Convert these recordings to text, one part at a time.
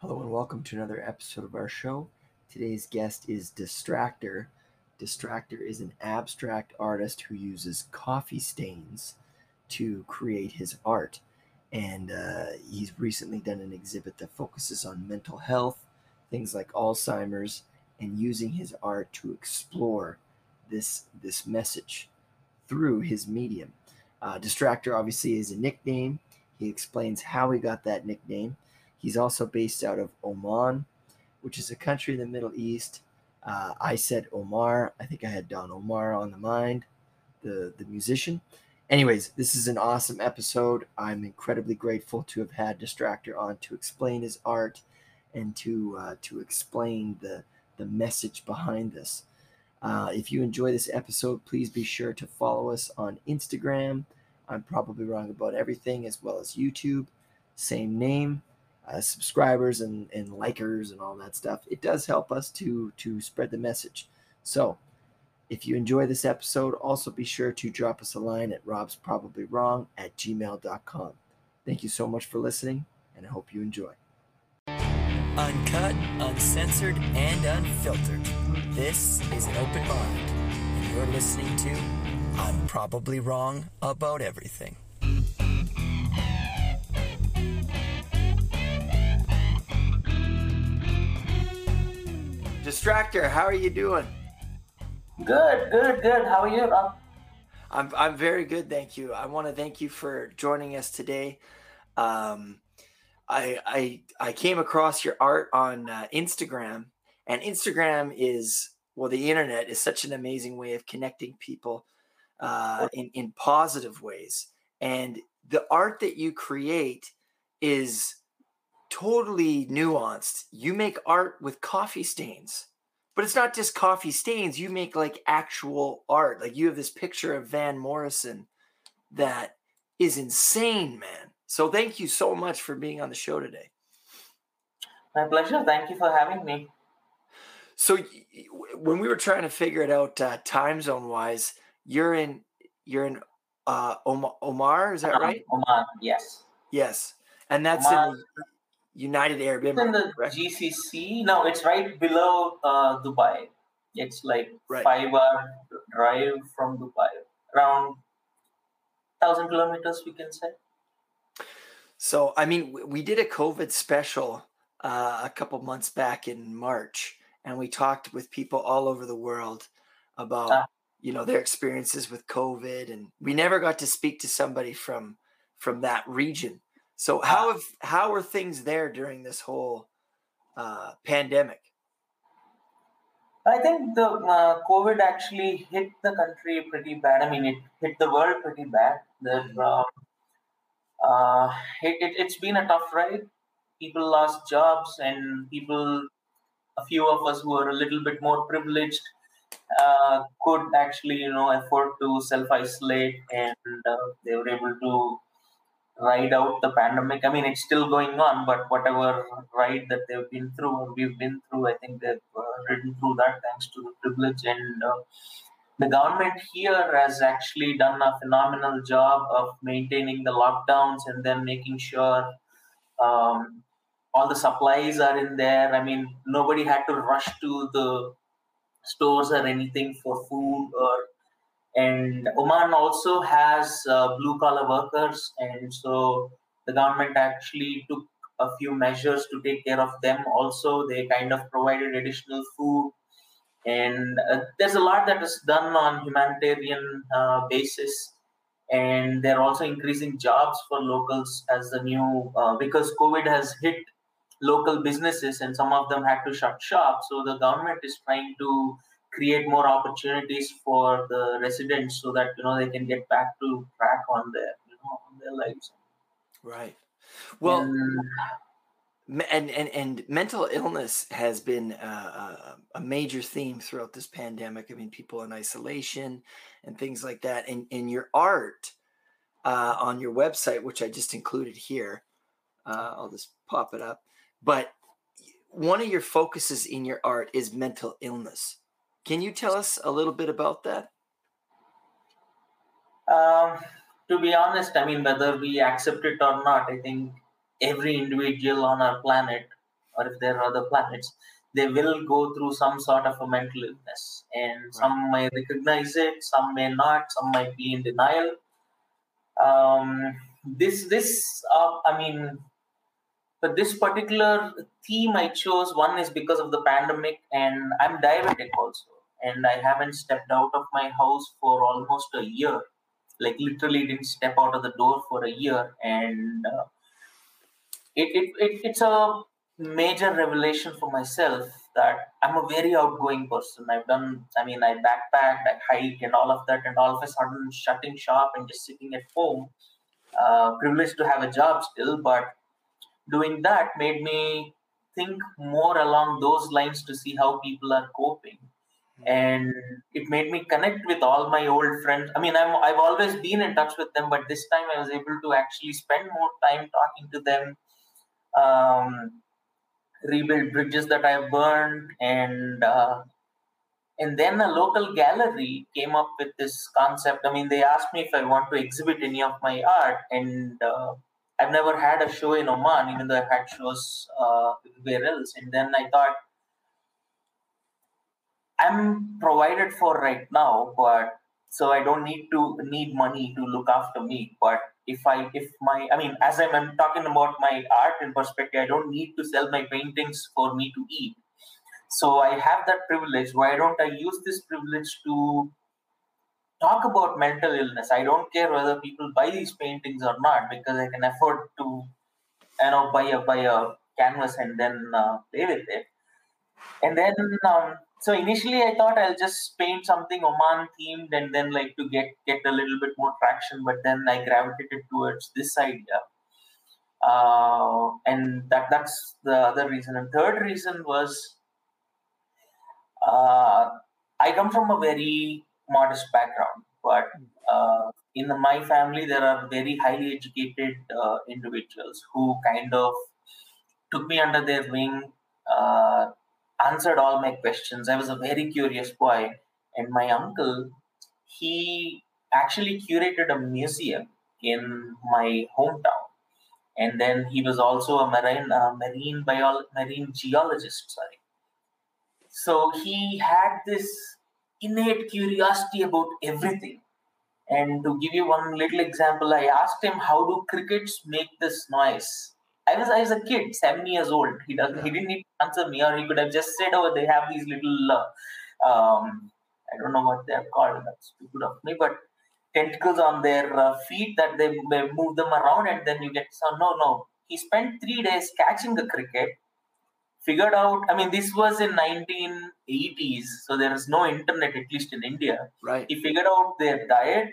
Hello and welcome to another episode of our show. Today's guest is Distractor. Distractor is an abstract artist who uses coffee stains to create his art. And uh, he's recently done an exhibit that focuses on mental health, things like Alzheimer's, and using his art to explore this, this message through his medium. Uh, Distractor obviously is a nickname. He explains how he got that nickname. He's also based out of Oman, which is a country in the Middle East. Uh, I said Omar. I think I had Don Omar on the mind, the, the musician. Anyways, this is an awesome episode. I'm incredibly grateful to have had Distractor on to explain his art and to uh, to explain the the message behind this. Uh, if you enjoy this episode, please be sure to follow us on Instagram. I'm probably wrong about everything, as well as YouTube. Same name, uh, subscribers and, and likers and all that stuff. It does help us to to spread the message. So, if you enjoy this episode, also be sure to drop us a line at rob's probably wrong at gmail.com. Thank you so much for listening, and I hope you enjoy. Uncut, uncensored, and unfiltered. This is an open mind, and you're listening to I'm Probably Wrong About Everything. Distractor, how are you doing? Good, good, good. How are you, Rob? I'm I'm very good, thank you. I want to thank you for joining us today. Um, I I I came across your art on uh, Instagram, and Instagram is well, the internet is such an amazing way of connecting people uh, in in positive ways, and the art that you create is totally nuanced. You make art with coffee stains. But it's not just coffee stains. You make like actual art. Like you have this picture of Van Morrison that is insane, man. So thank you so much for being on the show today. My pleasure. Thank you for having me. So when we were trying to figure it out uh, time zone wise, you're in you're in uh, Omar, Omar, is that Um, right? Oman, yes. Yes, and that's Oman. in the United Arab It's in the correct? GCC. No, it's right below uh, Dubai. It's like Right. five hour drive from Dubai. Around thousand kilometers, we can say. So, I mean, we did a COVID special uh, a couple months back in March, and we talked with people all over the world about, Ah. you know, their experiences with COVID, and we never got to speak to somebody from from that region. So, how have how were things there during this whole uh, pandemic? I think the uh, COVID actually hit the country pretty bad. I mean, it hit the world pretty bad. That um, uh, it, it, it's been a tough ride. People lost jobs, and people, a few of us who are a little bit more privileged, uh, could actually, you know, afford to self isolate, and uh, they were able to ride out the pandemic. I mean, it's still going on, but whatever ride that they've been through we've been through, I think they've uh, ridden through that thanks to the privilege. And uh, the government here has actually done a phenomenal job of maintaining the lockdowns and then making sure um, all the supplies are in there. I mean, nobody had to rush to the stores or anything for food or and Oman also has uh, blue collar workers, and so the government actually took a few measures to take care of them. Also, they kind of provided additional food, and uh, there's a lot that is done on humanitarian uh, basis. And they're also increasing jobs for locals as the new uh, because COVID has hit local businesses and some of them had to shut shop. So the government is trying to create more opportunities for the residents so that you know they can get back to track on their you know on their lives. Right. Well, And- and and and mental illness has been uh, a, a major theme throughout this pandemic. I mean, people in isolation and things like that. And in your art uh, on your website, which I just included here, uh, I'll just pop it up. But one of your focuses in your art is mental illness. Can you tell us a little bit about that? Um, to be honest, I mean, whether we accept it or not, I think every individual on our planet or if there are other planets, they will go through some sort of a mental illness. And right. some may recognize it, some may not, some might be in denial. Um, this, this, uh, I mean, but this particular theme I chose, one is because of the pandemic, and I'm diabetic also. And I haven't stepped out of my house for almost a year. Like, literally, didn't step out of the door for a year. And uh, it, it, it, it's a major revelation for myself that I'm a very outgoing person. I've done, I mean, I backpacked, I hike, and all of that, and all of a sudden shutting shop and just sitting at home. Uh, privileged to have a job still, but doing that made me think more along those lines to see how people are coping and it made me connect with all my old friends. I mean I'm, i've always been in touch with them but this time i was able to actually spend more time talking to them um, rebuild bridges that i burned. And uh, and then a local gallery came up with this concept. I mean they asked me if i want to exhibit any of my art. And uh, I've never had a show in Oman, even though I've had shows uh, everywhere else. And then I thought, I'm provided for right now, but so I don't need to need money to look after me. But if I, if my, I mean, as I'm, I'm talking about my art in perspective, I don't need to sell my paintings for me to eat. So I have that privilege. Why don't I use this privilege to talk about mental illness. I don't care whether people buy these paintings or not because I can afford to, you know, buy a buy a canvas and then uh, play with it. And then, um, so initially I thought I'll just paint something Oman themed and then like to get get a little bit more traction. But then I gravitated towards this idea. Uh, and that that's the other reason. And third reason was uh, I come from a very modest background, but uh, in the, my family, there are very highly educated uh, individuals who kind of took me under their wing, uh, answered all my questions. I was a very curious boy, and my uncle, he actually curated a museum in my hometown. And then he was also a marine uh, marine bio, marine geologist. Sorry. So he had this innate curiosity about everything. And to give you one little example, I asked him, "How do crickets make this noise?" I was I was a kid, seven years old. He doesn't. He didn't need to answer me, or he could have just said, "Oh, they have these little, uh, um, I don't know what they're called. That's stupid of me, but tentacles on their uh, feet that they, they move them around, and then you get so no, no. He spent three days catching the cricket, figured out i mean this was in 1980s so there is no internet at least in india right he figured out their diet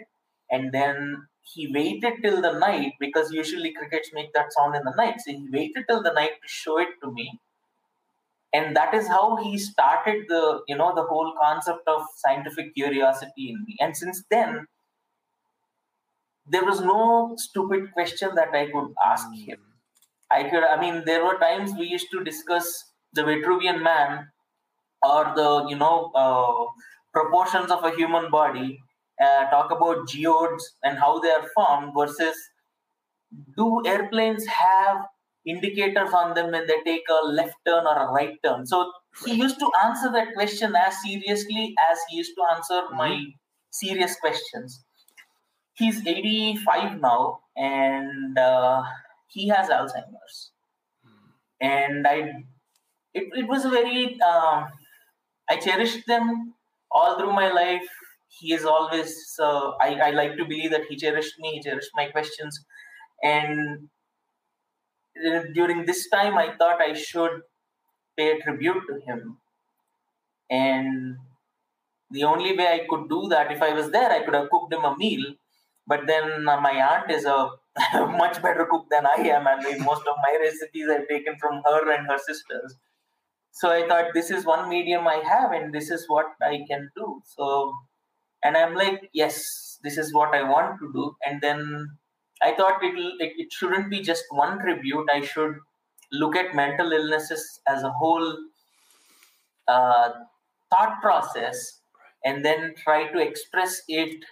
and then he waited till the night because usually crickets make that sound in the night. So he waited till the night to show it to me. And that is how he started the you know the whole concept of scientific curiosity in me. And since then there was no stupid question that i could ask mm. him. I could, I mean, there were times we used to discuss the Vitruvian man or the, you know, uh, proportions of a human body, uh, talk about geodes and how they are formed versus do airplanes have indicators on them when they take a left turn or a right turn? So he used to answer that question as seriously as he used to answer mm-hmm. my serious questions. He's 85 now, and uh, he has Alzheimer's, and I, it, it was a very, um, I cherished them all through my life. He is always, uh, I, I like to believe that he cherished me, he cherished my questions, and uh, during this time, I thought I should pay tribute to him, and the only way I could do that, if I was there, I could have cooked him a meal. But then uh, my aunt is a much better cook than I am, and most of my recipes I've taken from her and her sisters. So I thought this is one medium I have, and this is what I can do. So, and I'm like, yes, this is what I want to do. And then I thought it it, it shouldn't be just one tribute. I should look at mental illnesses as a whole uh, thought process, and then try to express it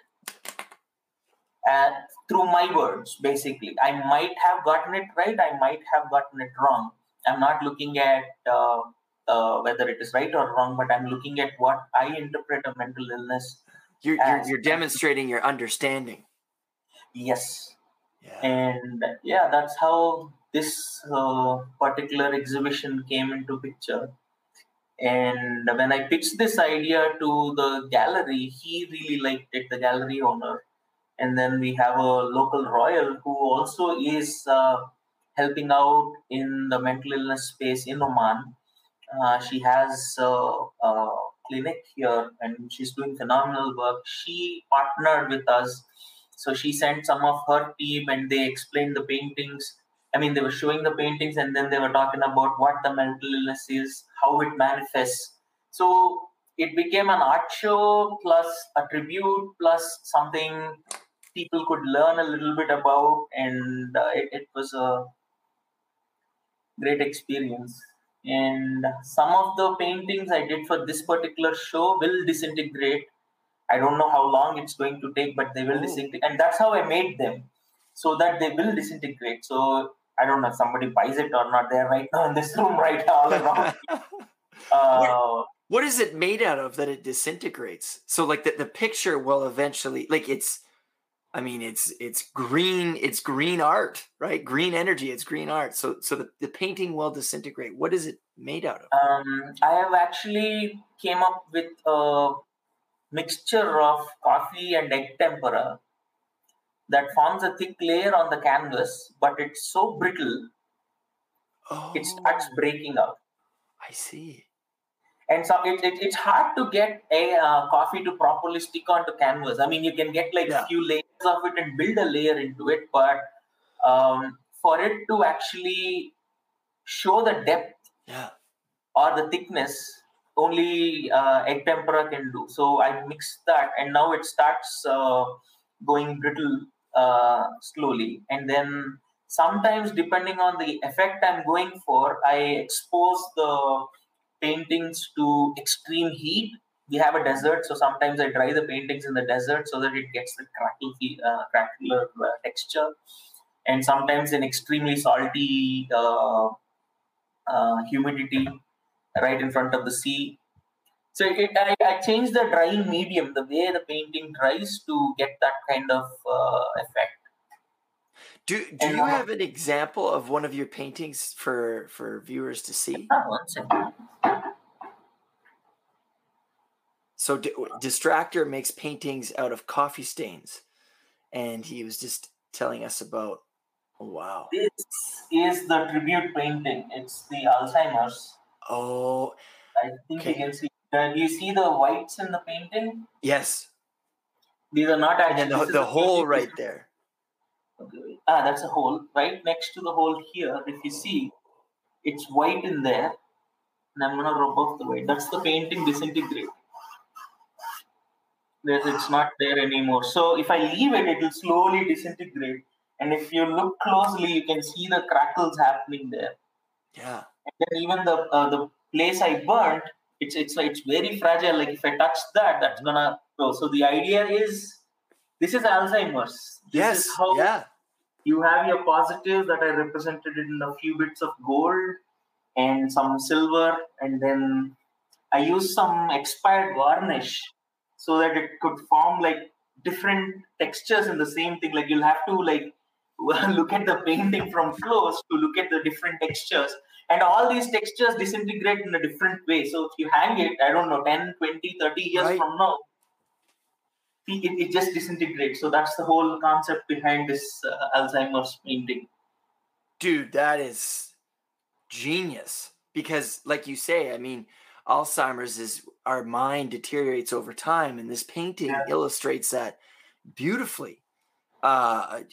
through my words basically i might have gotten it right i might have gotten it wrong I'm not looking at uh, uh, whether it is right or wrong, but I'm looking at what I interpret a mental illness. You're you're, you're demonstrating your understanding. Yes. Yeah. And yeah, that's how this uh, particular exhibition came into picture. And when I pitched this idea to the gallery, he really liked it, the gallery owner. And then we have a local royal who also is uh, helping out in the mental illness space in Oman. Uh, she has a, a clinic here and she's doing phenomenal work. She partnered with us. So she sent some of her team and they explained the paintings I mean, they were showing the paintings and then they were talking about what the mental illness is, how it manifests. So it became an art show plus a tribute plus something people could learn a little bit about, and uh, it, it was a great experience. And some of the paintings I did for this particular show will disintegrate. I don't know how long it's going to take, but they will Oh. disintegrate. And that's how I made them so that they will disintegrate. So I don't know if somebody buys it or not. They're right now in this room, right all around. Uh, what is it made out of that it disintegrates? So like the, the picture will eventually like it's I mean it's it's green it's green art, right? Green energy, it's green art. So so the, the painting will disintegrate. What is it made out of? um, I have actually came up with a mixture of coffee and egg tempera that forms a thick layer on the canvas, but it's so brittle Oh it starts breaking up. I see. and so it, it, it's hard to get a uh, coffee to properly stick onto canvas i mean you can get like Yeah. a few layers of it and build a layer into it but um, for it to actually show the depth Yeah. or the thickness only uh, egg tempera can do so i mixed that and now it starts uh, going brittle uh, slowly and then sometimes depending on the effect i'm going for i expose the paintings to extreme heat we have a desert so sometimes i dry the paintings in the desert so that it gets the crackle uh, crackler uh, texture and sometimes in extremely salty uh, uh, humidity right in front of the sea so it, I, I changed the drying medium the way the painting dries to get that kind of uh, effect Do do And you I- have an example of one of your paintings for for viewers to see? Ah, one second. So D- Distractor makes paintings out of coffee stains, and he was just telling us about. Oh, wow. this is the tribute painting it's the alzheimer's Oh i think Okay. you can see uh, do you see the whites in the painting yes, these are not and then the, the hole right there. Okay. Ah, that's a hole. Right next to the hole here, if you see, it's white in there. And I'm gonna rub off the white. That's the painting disintegrate. It's not there anymore. So if I leave it, it will slowly disintegrate. And if you look closely, you can see the crackles happening there. Yeah. And then even the uh, the place I burnt, it's it's it's very fragile. Like if I touch that, that's gonna go. So the idea is, this is Alzheimer's. This yes. is how yeah. you have your positive that I represented in a few bits of gold and some silver, and then I used some expired varnish so that it could form like different textures in the same thing. Like you'll have to like look at the painting from close to look at the different textures. And all these textures disintegrate in a different way. So if you hang it, I don't know, 10, 20, 30 years Right. from now, it, it- just disintegrates. So that's the whole concept behind this uh, Alzheimer's painting. Dude, that is genius. Because, like you say, I mean, Alzheimer's is our mind deteriorates over time, and this painting Yeah. illustrates that beautifully. Uh,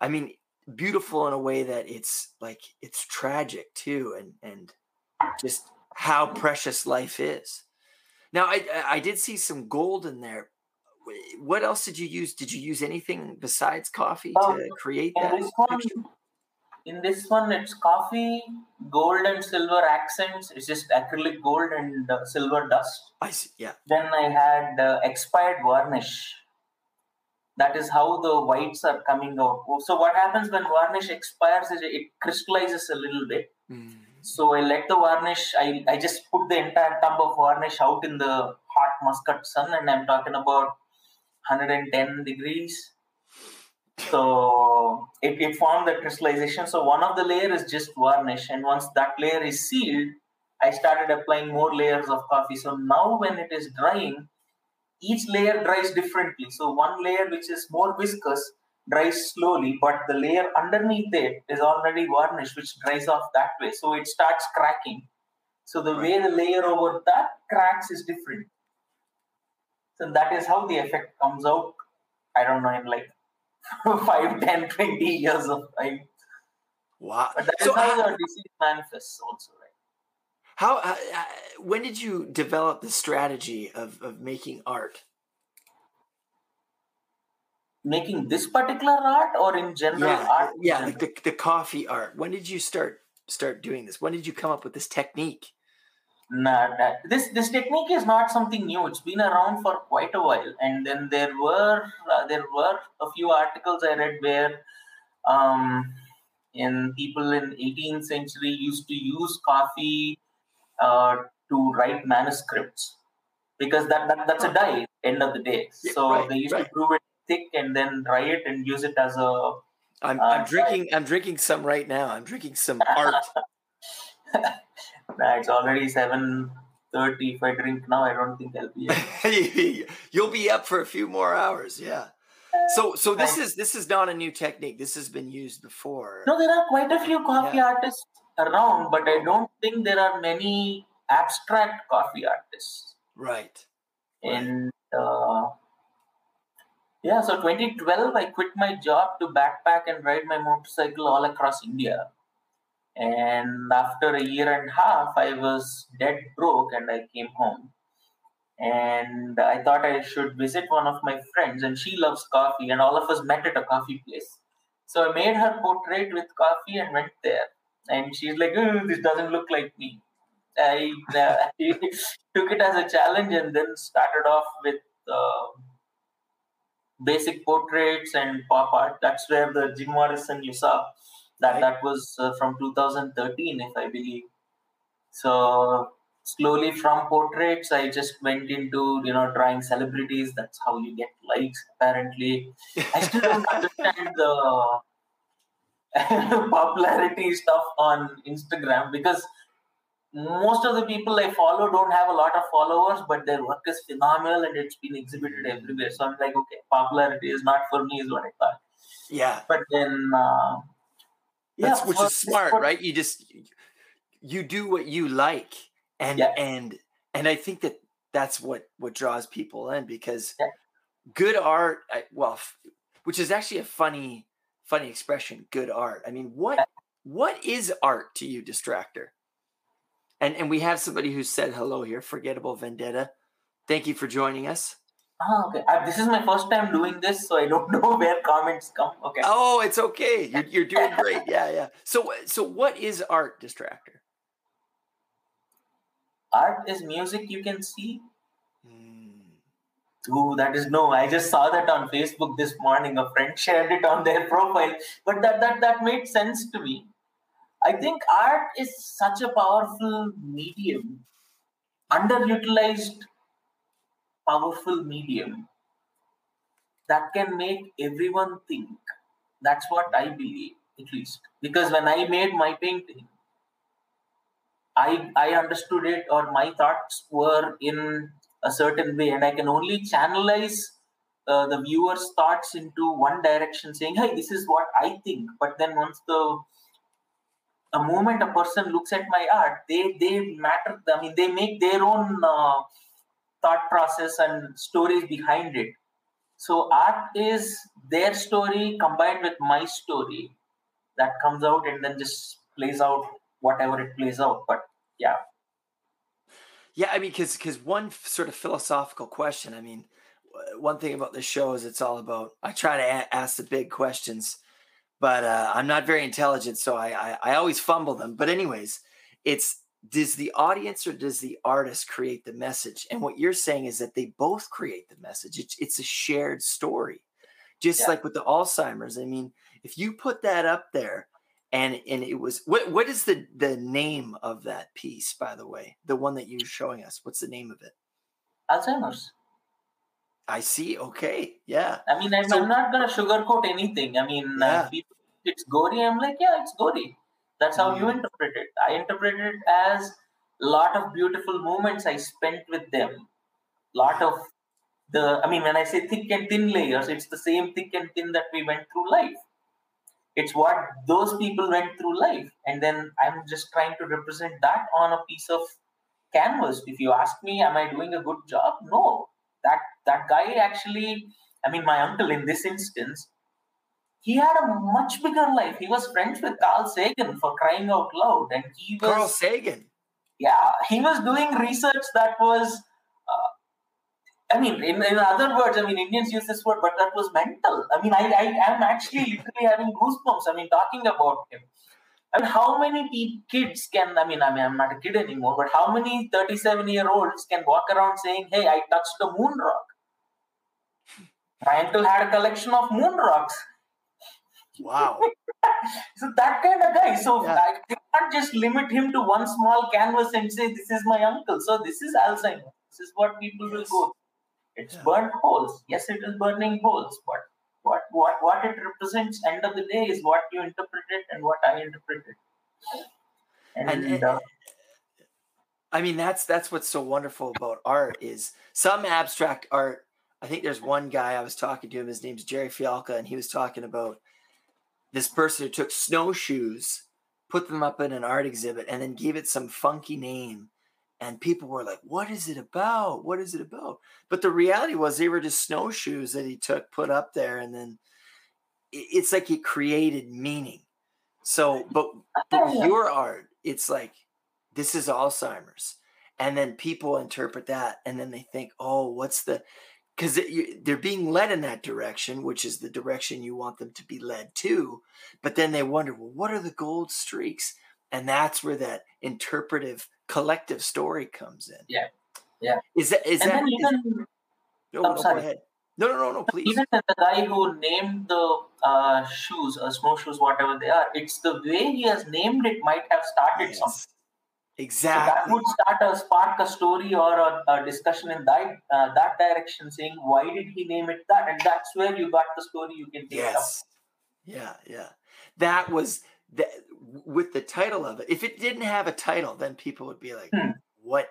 I mean, beautiful in a way that it's like it's tragic too, and and just how precious life is. Now, I I- did see some gold in there. What else did you use? Did you use anything besides coffee to Um, create that this one, picture? In this one, it's coffee, gold and silver accents. It's just acrylic gold and uh, silver dust. I see. Yeah. Then I had uh, expired varnish. That is how the whites are coming out. So what happens when varnish expires is it crystallizes a little bit. Mm. So I let the varnish. I I just put the entire tub of varnish out in the hot Muscat sun, and I'm talking about 110 degrees. So it, it formed the crystallization. So one of the layer is just varnish, and once that layer is sealed, I started applying more layers of coffee. So now when it is drying, each layer dries differently. So one layer which is more viscous dries slowly, but the layer underneath it is already varnish, which dries off that way. So it starts cracking. So the way the layer over that cracks is different. So that is how the effect comes out. I don't know in like 5, 10, 20 years of time. Wow. But that so is how, the disease manifests also, right? How, uh, when did you develop the strategy of, of making art? Making this particular art or in general yeah, art? Yeah, like the, the coffee art. When did you start start doing this? When did you come up with this technique? Nah, this this technique is not something new. It's been around for quite a while, and then there were uh, there were a few articles I read where um, in people in 18th century used to use coffee uh, to write manuscripts because that, that that's a dye end of the day. So right, they used right. to brew it thick and then dry it and use it as a. I'm, uh, I'm drinking. I'm drinking some right now. I'm drinking some art. nah, it's already seven thirty. If I drink now, I don't think I'll be. You'll be up for a few more hours. Yeah. So, so this is this is not a new technique. This has been used before. No, there are quite a few coffee yeah. artists around, but I don't think there are many abstract coffee artists. Right. And uh, yeah, so 2012, I quit my job to backpack and ride my motorcycle all across India. And after a year and a half, I was dead broke and I came home. And I thought I should visit one of my friends, and she loves coffee, and all of us met at a coffee place. So I made her portrait with coffee and went there. And she's like, oh, This doesn't look like me. I, uh, took it as a challenge and then started off with uh, basic portraits and pop art. That's where the Jim Morrison you saw that that was uh, from 2013, if I believe. So slowly from portraits, I just went into you know drawing celebrities. That's how you get likes. Apparently, I still don't understand the popularity stuff on Instagram because most of the people I follow don't have a lot of followers, but their work is phenomenal and it's been exhibited everywhere. So I'm like, okay, popularity is not for me, is what I thought. Yeah. But then uh, that's, yeah, which is smart, what, right? You just you do what you like, and yeah. and and I think that that's what what draws people in because yeah. good art, well, which is actually a funny funny expression, good art. I mean, what what is art to you, distractor? And and we have somebody who said hello here, forgettable vendetta. Thank you for joining us. Oh, okay. Uh, this is my first time doing this, so I don't know where comments come. Okay. Oh, it's okay. You're, you're doing great. Yeah, yeah. So, so what is art, distractor? Art is music you can see. Hmm. Ooh, that is no. I just saw that on Facebook this morning. A friend shared it on their profile, but that that that made sense to me. I think art is such a powerful medium, underutilized powerful medium that can make everyone think. That's what I believe, at least. Because when I made my painting, I I understood it or my thoughts were in a certain way, and I can only channelize uh, the viewer's thoughts into one direction, saying, "Hey, this is what I think." But then once the a moment a person looks at my art, they they matter. I mean, they make their own uh, thought process and stories behind it. So art is their story combined with my story that comes out and then just plays out whatever it plays out. But yeah. Yeah, I mean, because because one sort of philosophical question. I mean, one thing about the show is it's all about. I try to a- ask the big questions, but uh, I'm not very intelligent, so I, I I always fumble them. But anyways, it's does the audience or does the artist create the message? And what you're saying is that they both create the message. It's, it's a shared story. Just yeah. like with the Alzheimer's. I mean, if you put that up there and and it was what what is the the name of that piece by the way the one that you're showing us what's the name of it Alzheimer's. i see okay yeah I mean, I'm, So- I'm not gonna sugarcoat anything. I mean, Yeah. uh, people, it's gory. I'm like, yeah, it's gory. That's how you Mhm. interpret it. I interpret it as a lot of beautiful moments I spent with them. Lot of the, I mean, when I say thick and thin layers, it's the same thick and thin that we went through life. It's what those people went through life, and then I'm just trying to represent that on a piece of canvas. If you ask me, am I doing a good job? No. That that guy actually, I mean, my uncle in this instance, he had a much bigger life. He was friends with Carl Sagan for crying out loud, and he was carl sagan yeah, he was doing research that was. Uh, I mean, in, in other words, I mean, Indians use this word, but that was mental. I mean, I, I am actually literally having goosebumps. I mean, talking about him. I mean, how many kids can, I mean, I mean, I'm not a kid anymore, but how many 37 year olds can walk around saying, hey, I touched a moon rock? My uncle had a collection of moon rocks. Wow So that kind of guy. So Yeah. I can't just limit him to one small canvas and say, this is my uncle. So this is Alzheimer's. This is what people will go. It's Yeah. burnt holes. Yes, it is burning holes, but what, what, what it represents, end of the day, is what you interpret it and what I interpret it. And, and, and- uh, I mean, that's that's what's so wonderful about art is some abstract art. I think there's one guy I was talking to him. His name's Jerry Fialka, and he was talking about this person who took snowshoes, put them up in an art exhibit, and then gave it some funky name. And people were like, "What is it about? What is it about?" But the reality was, they were just snowshoes that he took, put up there, and then it's like he created meaning. So, but but oh, your art, it's like this is Alzheimer's, and then people interpret that, and then they think, oh, what's the because they're being led in that direction, which is the direction you want them to be led to. But then they wonder, well, what are the gold streaks? And that's where that interpretive collective story comes in. Yeah. Yeah. Is that is and that then is- even no, I'm no, go ahead. No, no, no, no, please. even the guy who named the uh, shoes, uh, snowshoes, whatever they are, it's the way he has named it might have started something. Yes. So that would start a spark a story or a, a discussion in that uh, that direction, saying why did he name it that, and that's where you got the story. You can take it up. Yes. Yeah, yeah. That was that with the title of it. If it didn't have a title, then people would be like, Hmm. "What?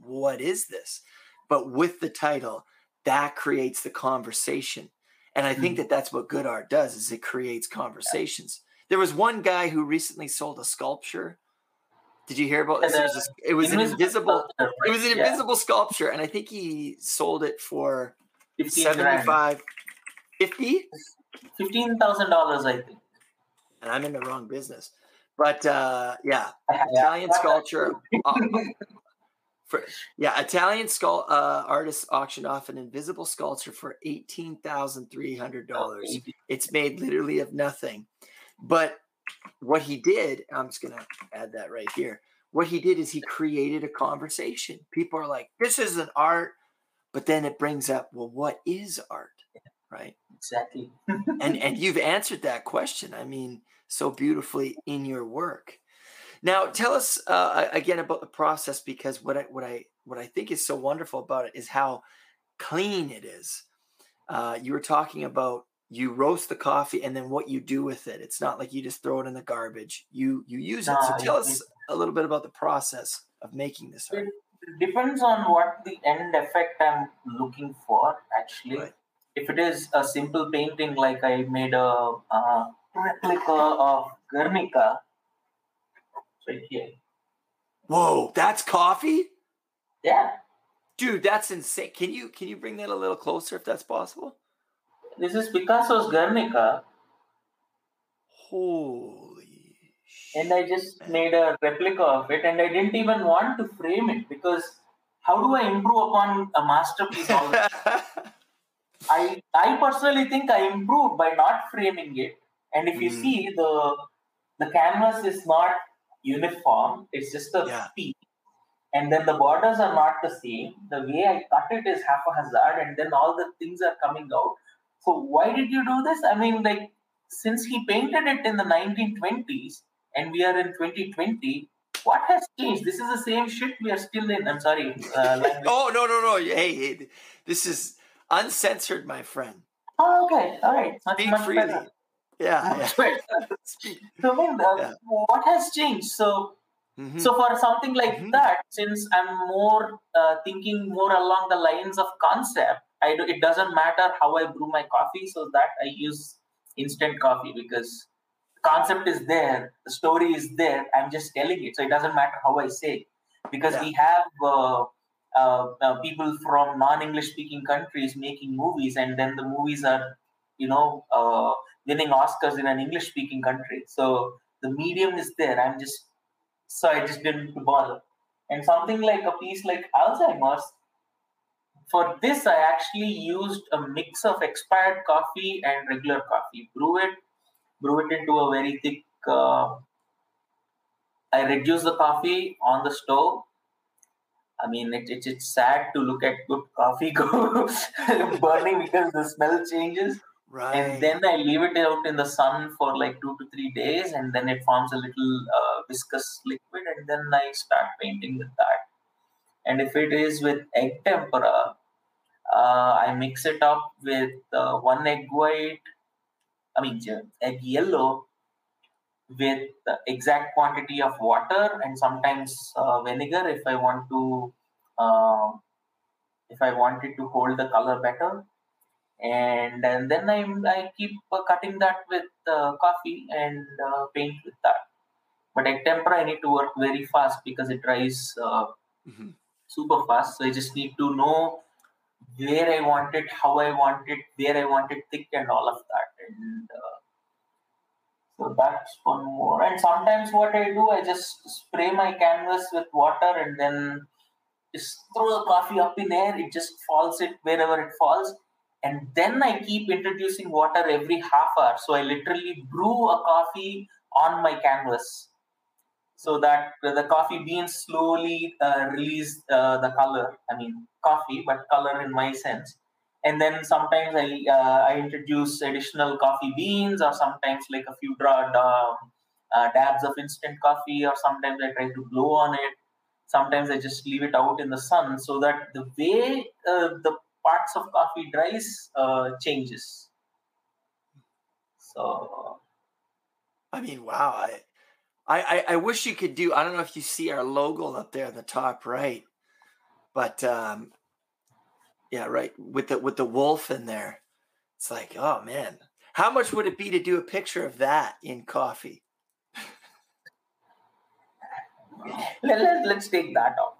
What is this?" But with the title, that creates the conversation, and I Hmm. think that that's what good art does: is it creates conversations. There was one guy who recently sold a sculpture. Did you hear about this? There was it was an invisible. sculpture, It was an yeah, invisible sculpture, and I think he sold it for 15 grand. 75 50 fifteen thousand dollars, I think. and I'm in the wrong business. But uh, yeah. Italian sculpture. uh, for yeah, Italian skull uh, artist auctioned off an invisible sculpture for eighteen thousand three hundred dollars. It's made literally of nothing. But what he did, I'm just gonna add that right here. What he did is he created a conversation. People are like, "This isn't art," but then it brings up, "Well, what is art?" Right? Exactly. and and you've answered that question i mean so beautifully in your work now tell us uh, again about the process because what i what i what i think is so wonderful about it is how clean it is uh, you were talking about you roast the coffee and then what you do with it. It's not like you just throw it in the garbage. You you use it. So tell us a little bit about the process of making this art. It depends on what the end effect I'm looking for, actually. Right. If it is a simple painting, like I made a uh, replica of Guernica, right here. whoa that's coffee? Yeah, dude that's insane. Can you can you bring that a little closer if that's possible this is Picasso's Guernica, Holy and I just made a replica of it, and I didn't even want to frame it because how do I improve upon a masterpiece? I I personally think I improved by not framing it. And if you Mm. see the the canvas is not uniform, it's just a Yeah. peak. And then the borders are not the same. The way I cut it is half a hazard, and then all the things are coming out. So why did you do this? I mean, like since he painted it in the 1920s and we are in 2020, what has changed? This is the same shit we are still in. I'm sorry. Uh, oh no no no! Hey, hey, this is uncensored, my friend. Oh, okay, all right. Much, Speak much freely. Better. Yeah. yeah. so, I mean, uh, yeah. what has changed? So, mm-hmm. so for something like mm-hmm. that, since I'm more uh, thinking more along the lines of concept, I do, it doesn't matter how I brew my coffee, so that I use instant coffee because the concept is there, the story is there. I'm just telling it, so it doesn't matter how I say. it, Because yeah. we have uh, uh, uh, people from non-English speaking countries making movies, and then the movies are, you know, uh, winning Oscars in an English speaking country. So the medium is there. I'm just so I just didn't bother. And something like a piece like Alzheimer's, for this I actually used a mix of expired coffee and regular coffee. Brew it, brew it into a very thick. Uh, I reduce the coffee on the stove. I mean, it, it, it's sad to look at good coffee go burning because the smell changes. Right. And then I leave it out in the sun for like two to three days, and then it forms a little uh, viscous liquid, and then I start painting with that. And if it is with egg tempera, uh, I mix it up with uh, one egg white, I mean, egg yellow, with the exact quantity of water and sometimes uh, vinegar if I want to, uh, if I wanted to hold the color better and, and then I, I keep uh, cutting that with uh, coffee and uh, paint with that. But egg tempera, I need to work very fast because it dries mm-hmm. Super fast. So I just need to know where I want it, how I want it, where I want it thick, and all of that. And uh, so that's one more. And sometimes what I do, I just spray my canvas with water and then just throw the coffee up in air. It just falls it wherever it falls and then I keep introducing water every half hour. So I literally brew a coffee on my canvas so that the coffee beans slowly uh, release uh, the color. I mean, coffee, but color in my sense. And then sometimes I, uh, I introduce additional coffee beans, or sometimes like a few draw, uh, dabs of instant coffee, or sometimes I try to blow on it. Sometimes I just leave it out in the sun so that the way uh, the parts of coffee dries uh, changes. So, I mean, wow! I, I, I wish you could do. I don't know if you see our logo up there at the top right, but um, yeah, right with the with the wolf in there. It's like, oh man, how much would it be to do a picture of that in coffee? let, let, let's take that off.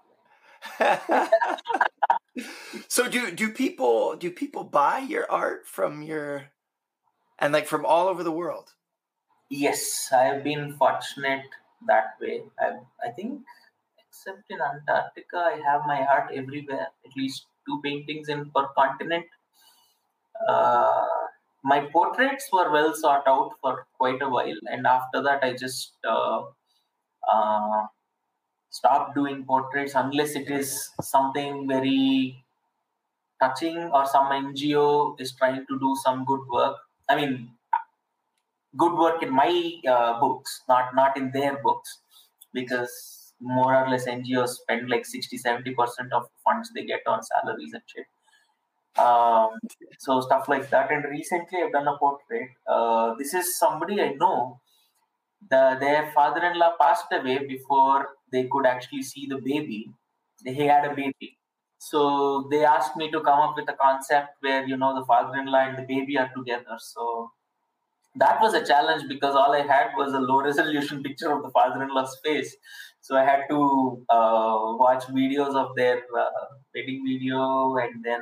so do do people do people buy your art from your and like from all over the world? Yes, I've been fortunate that way. I I think except in Antarctica, I have my art everywhere. At least two paintings in per continent. Uh, my portraits were well sought out for quite a while, and after that, I just uh, uh, stop doing portraits unless it is something very touching or some NGO is trying to do some good work. I mean, good work in my uh, books, not not in their books, because more or less NGOs spend like 60 70% of funds they get on salaries and shit. Um, so stuff like that. And recently I've done a portrait. Uh, this is somebody I know. The, their father-in-law passed away before they could actually see the baby. He had a baby. So they asked me to come up with a concept where, you know, the father in law and the baby are together. So that was a challenge because all I had was a low resolution picture of the father in law's face. So I had to uh, watch videos of their uh, wedding video and then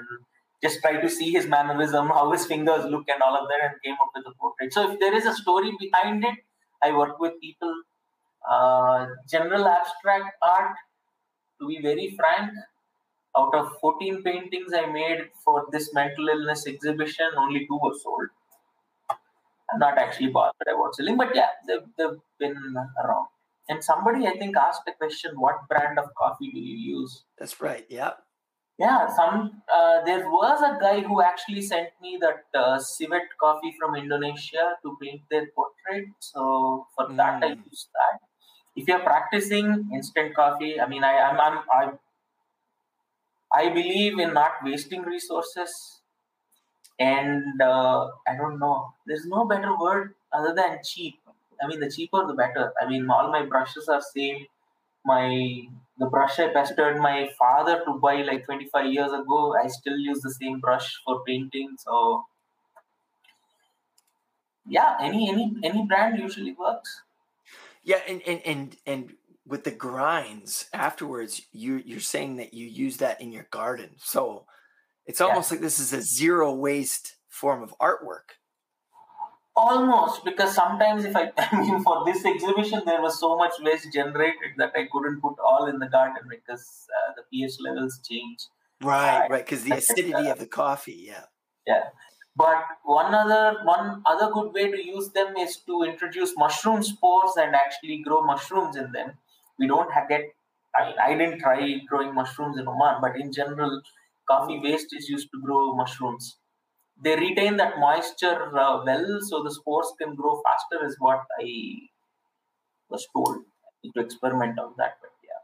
just try to see his mannerism, how his fingers look, and all of that, and came up with a portrait. So if there is a story behind it, I work with people uh, general abstract art, to be very frank, out of 14 paintings I made for this mental illness exhibition, only two were sold. I'm not actually bothered about selling, but yeah, they've, they've been around. And somebody, I think, asked a question what brand of coffee do you use? That's right, yeah. yeah some uh, there was a guy who actually sent me that uh, civet coffee from indonesia to paint their portrait so for mm. that i use that if you're practicing instant coffee i mean i i'm, I'm i i believe in not wasting resources and uh, i don't know there's no better word other than cheap i mean the cheaper the better i mean all my brushes are same my the brush I pestered my father to buy like 25 years ago, I still use the same brush for painting. So yeah, any any any brand usually works. Yeah, and and and and with the grinds afterwards, you you're saying that you use that in your garden. So it's almost yeah. like this is a zero waste form of artwork. Almost because sometimes if I, I mean for this exhibition there was so much waste generated that I couldn't put all in the garden because uh, the pH levels change. Right, uh, right, because the acidity uh, of the coffee, yeah. Yeah, but one other one other good way to use them is to introduce mushroom spores and actually grow mushrooms in them. We don't have get. I, I didn't try growing mushrooms in Oman, but in general, coffee waste is used to grow mushrooms they retain that moisture uh, well so the spores can grow faster is what i was told to experiment on that but yeah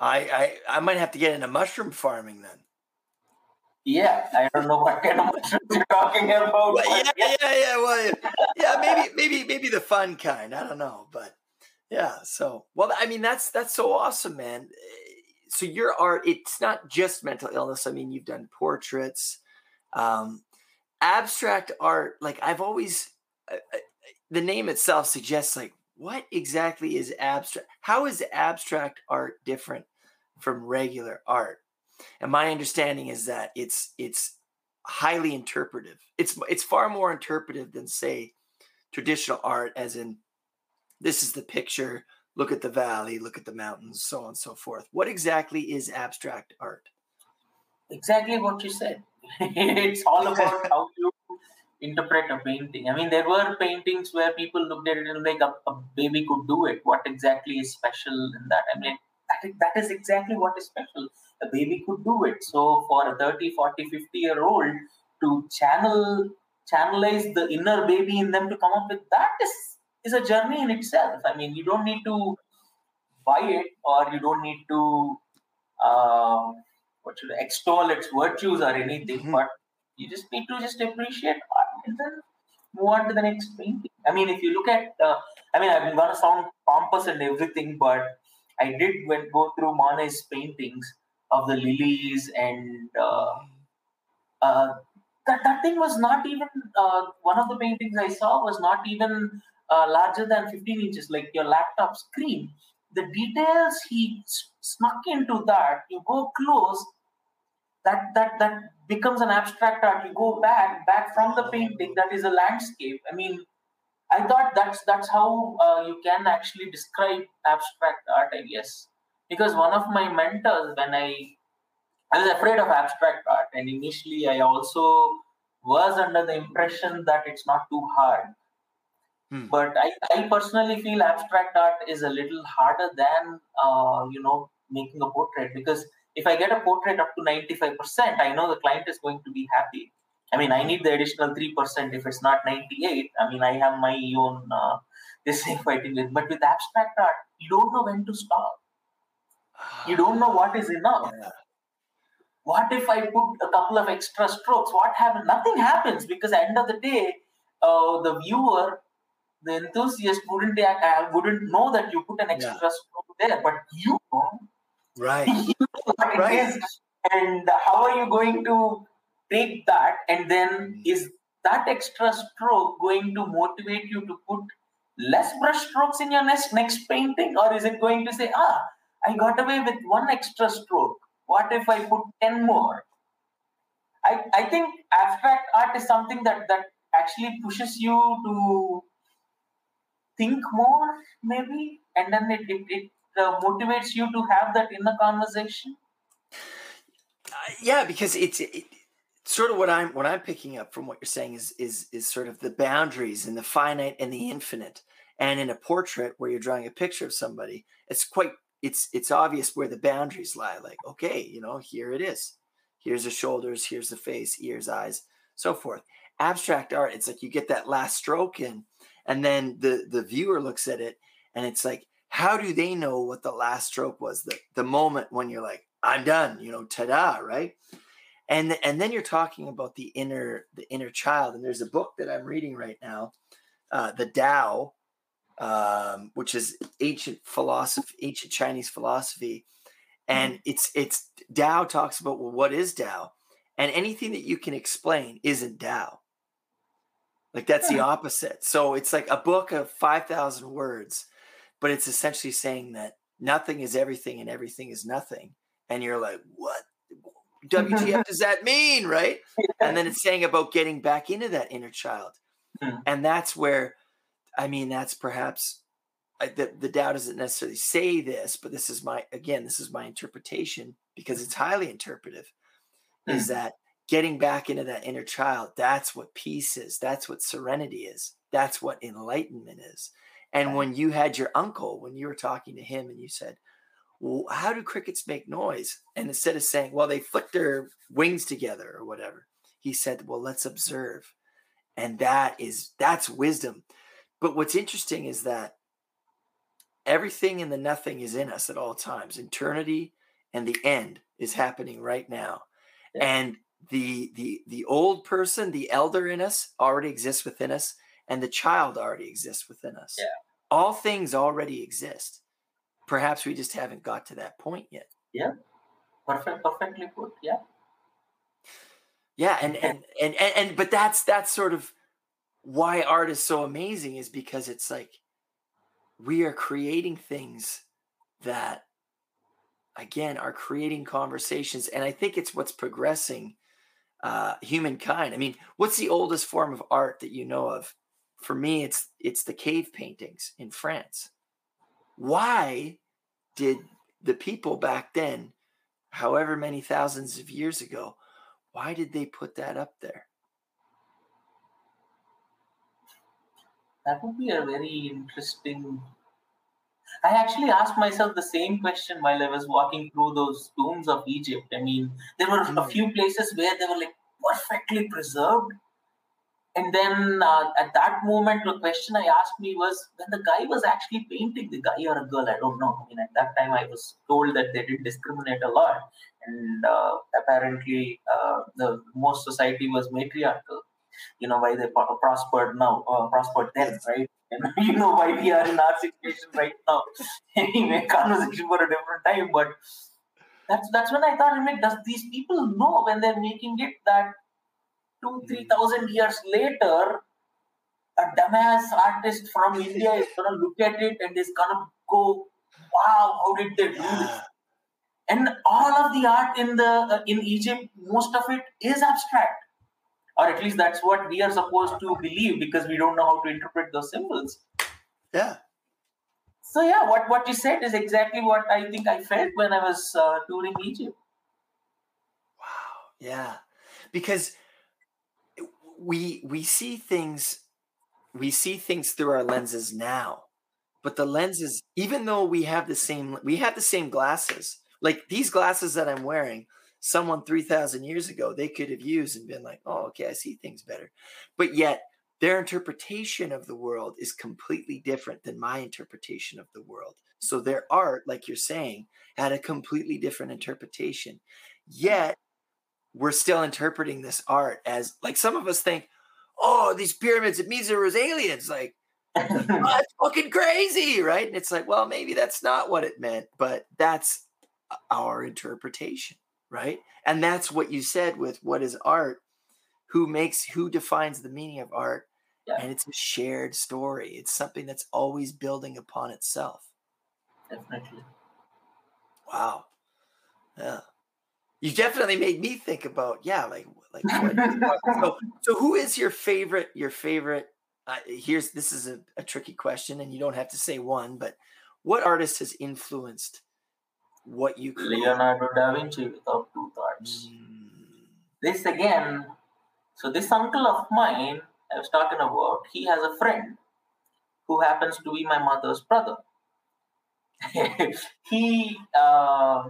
i i, I might have to get into mushroom farming then yeah, I don't know what kind of mushrooms you're talking about. Well, yeah, yeah, yeah, yeah. Well, yeah, maybe, maybe, maybe the fun kind. I don't know, but yeah. So, well, I mean, that's that's so awesome, man. So your art, it's not just mental illness. I mean, you've done portraits. Um, abstract art, like I've always, uh, uh, the name itself suggests like, what exactly is abstract? How is abstract art different from regular art? And my understanding is that it's it's highly interpretive. It's it's far more interpretive than say traditional art, as in this is the picture. Look at the valley. Look at the mountains. So on and so forth. What exactly is abstract art? Exactly what you said it's all about how you interpret a painting. I mean, there were paintings where people looked at it and like a, a baby could do it. What exactly is special in that? I mean, that that is exactly what is special. A baby could do it. So for a 30, 40, 50 year old to channel channelize the inner baby in them to come up with that is is a journey in itself. I mean, you don't need to buy it or you don't need to um, what should I, extol its virtues or anything, mm-hmm. but you just need to just appreciate art and then move on to the next painting. I mean, if you look at, uh, I mean, I'm gonna sound pompous and everything, but I did when go through Monet's paintings of the lilies and uh, uh, that that thing was not even uh, one of the paintings I saw was not even uh, larger than 15 inches, like your laptop screen. The details he snuck into that, you go close, that that that becomes an abstract art. You go back back from the painting. That is a landscape. I mean, I thought that's that's how uh, you can actually describe abstract art. I guess because one of my mentors, when I I was afraid of abstract art, and initially I also was under the impression that it's not too hard. Hmm. But I, I personally feel abstract art is a little harder than uh, you know making a portrait because if I get a portrait up to 95%, I know the client is going to be happy. I mean, I need the additional 3% if it's not 98. I mean, I have my own uh, this thing fighting with. But with abstract art, you don't know when to stop. You don't know what is enough. Yeah. What if I put a couple of extra strokes? What happens? Nothing happens because at the end of the day, uh, the viewer, the enthusiast wouldn't uh, wouldn't know that you put an extra yeah. stroke there, but you know Right. right. And how are you going to take that? And then is that extra stroke going to motivate you to put less brush strokes in your next next painting? Or is it going to say, ah, I got away with one extra stroke. What if I put 10 more? I, I think abstract art is something that, that actually pushes you to think more, maybe, and then it, it, it uh, motivates you to have that inner conversation? Uh, yeah, because it's it, sort of what I'm what I'm picking up from what you're saying is is is sort of the boundaries and the finite and the infinite. And in a portrait where you're drawing a picture of somebody, it's quite it's it's obvious where the boundaries lie. Like, okay, you know, here it is. Here's the shoulders, here's the face, ears, eyes, so forth. Abstract art, it's like you get that last stroke in, and then the the viewer looks at it, and it's like, how do they know what the last stroke was? The the moment when you're like, I'm done, you know, ta-da, right? And and then you're talking about the inner the inner child, and there's a book that I'm reading right now, uh, the Tao, um, which is ancient philosophy, ancient Chinese philosophy, and mm-hmm. it's it's Tao talks about well, what is Tao, and anything that you can explain isn't Tao. Like that's the opposite. So it's like a book of five thousand words, but it's essentially saying that nothing is everything and everything is nothing, and you're like, what? WTF does that mean, right? And then it's saying about getting back into that inner child, mm-hmm. and that's where I mean, that's perhaps the, the Tao doesn't necessarily say this, but this is my, again, this is my interpretation because it's highly interpretive, mm. is that getting back into that inner child, that's what peace is. That's what serenity is. That's what enlightenment is. And when you had your uncle, when you were talking to him and you said, well, how do crickets make noise? And instead of saying, well, they flick their wings together or whatever, he said, well, let's observe. And that is, that's wisdom. But what's interesting is that everything and the nothing is in us at all times. Eternity and the end is happening right now. Yeah. And the the the old person, the elder in us already exists within us, and the child already exists within us. Yeah. All things already exist. Perhaps we just haven't got to that point yet. Yeah. Perfect perfectly put. Yeah. Yeah, and and and and, and but that's that's sort of why art is so amazing is because it's like we are creating things that again are creating conversations and i think it's what's progressing uh, humankind. I mean what's the oldest form of art that you know of? For me it's it's the cave paintings in france. Why did the people back then however many thousands of years ago why did they put that up there? That would be a very interesting. I actually asked myself the same question while I was walking through those tombs of Egypt. I mean, there were a hmm. few places where they were like perfectly preserved. And then uh, at that moment, the question I asked me was when the guy was actually painting, the guy or a girl, I don't know. I mean, at that time, I was told that they didn't discriminate a lot. And uh, apparently, uh, the most society was matriarchal you know why they prospered now uh, prospered then right and you know why we are in our situation right now. Anyway conversation for a different time but that's that's when i thought I mean, does these people know when they're making it that two three thousand years later a dumbass artist from india is gonna look at it and is gonna go wow how did they do this? And all of the art in the uh, in egypt most of it is abstract or at least that's what we are supposed to believe because we don't know how to interpret those symbols. Yeah. So yeah what what you said is exactly what i think i felt when i was uh, touring egypt. Wow. Yeah. Because we we see things we see things through our lenses now. But the lenses even though we have the same we have the same glasses like these glasses that i'm wearing someone 3000 years ago they could have used and been like oh okay i see things better. But yet their interpretation of the world is completely different than my interpretation of the world. So their art like you're saying had a completely different interpretation. Yet we're still interpreting this art as like some of us think oh these pyramids it means there was aliens. Like oh, that's fucking crazy right? And it's like well maybe that's not what it meant but that's our interpretation right? And that's what you said with what is art, who makes who defines the meaning of art. Yeah. And it's a shared story. It's something that's always building upon itself. Definitely. Wow. Yeah. You definitely made me think about, yeah, like like what, so, so who is your favorite your favorite uh, here's this is a, a tricky question and you don't have to say one, but what artist has influenced what you create. Leonardo da Vinci without two thoughts. Mm. This again, so this uncle of mine I was talking about, he has a friend who happens to be my mother's brother. he uh,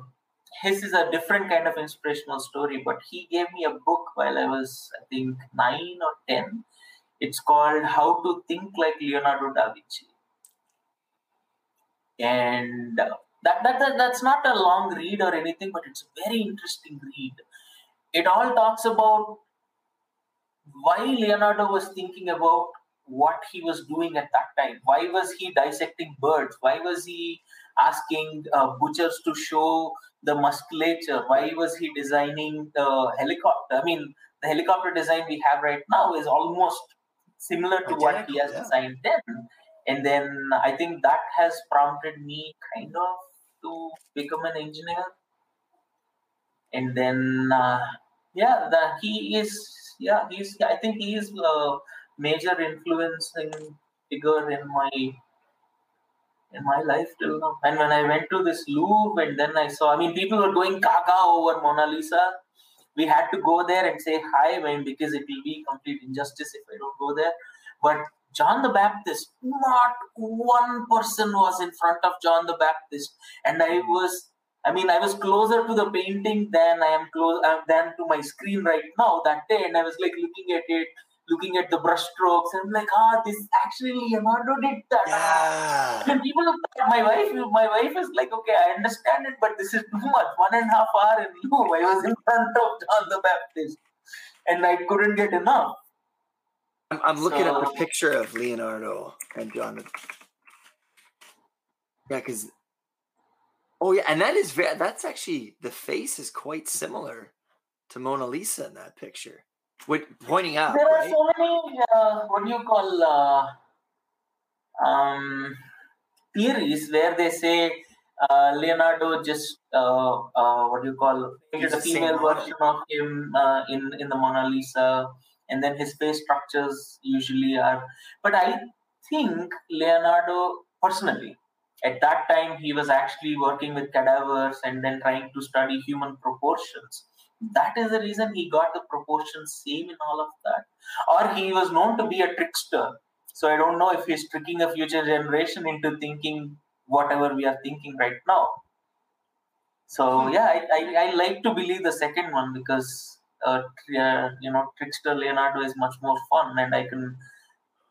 his is a different kind of inspirational story, but he gave me a book while I was, I think, nine or ten. It's called How to Think Like Leonardo da Vinci. And that, that, that that's not a long read or anything, but it's a very interesting read. It all talks about why Leonardo was thinking about what he was doing at that time. Why was he dissecting birds? Why was he asking uh, butchers to show the musculature? Why was he designing the helicopter? I mean, the helicopter design we have right now is almost similar to what he has yeah. designed then. And then I think that has prompted me kind of to become an engineer. And then, uh, yeah, the, he is, yeah, he's, I think he is a major influencing figure in my in my life till now. And when I went to this Louvre and then I saw, I mean, people were going gaga over Mona Lisa. We had to go there and say hi, man, because it will be complete injustice if I don't go there. But John the Baptist, not one person was in front of John the Baptist. And I was, I mean, I was closer to the painting than I am close uh, than to my screen right now that day. And I was like looking at it looking at the brushstrokes and I'm like, ah, this actually Leonardo did that. Yeah. And people, my wife, my wife is like, okay, I understand it, but this is too much. One and a half hour in Louvre, I was in front of John the Baptist, and I couldn't get enough. I'm, I'm looking so, at the picture of Leonardo and John. Yeah, because oh yeah, and that is very. That's actually the face is quite similar to Mona Lisa in that picture. With pointing out. There right? are so many, uh, what do you call, uh, um, theories where they say uh, Leonardo just, uh, uh, what do you call, painted a female version of him uh, in, in the Mona Lisa, and then his face structures usually are. But I think Leonardo, personally, at that time, he was actually working with cadavers and then trying to study human proportions that is the reason he got the proportions same in all of that or he was known to be a trickster so i don't know if he's tricking a future generation into thinking whatever we are thinking right now so hmm. yeah i, I, I like to believe the second one because uh, you know trickster leonardo is much more fun and i can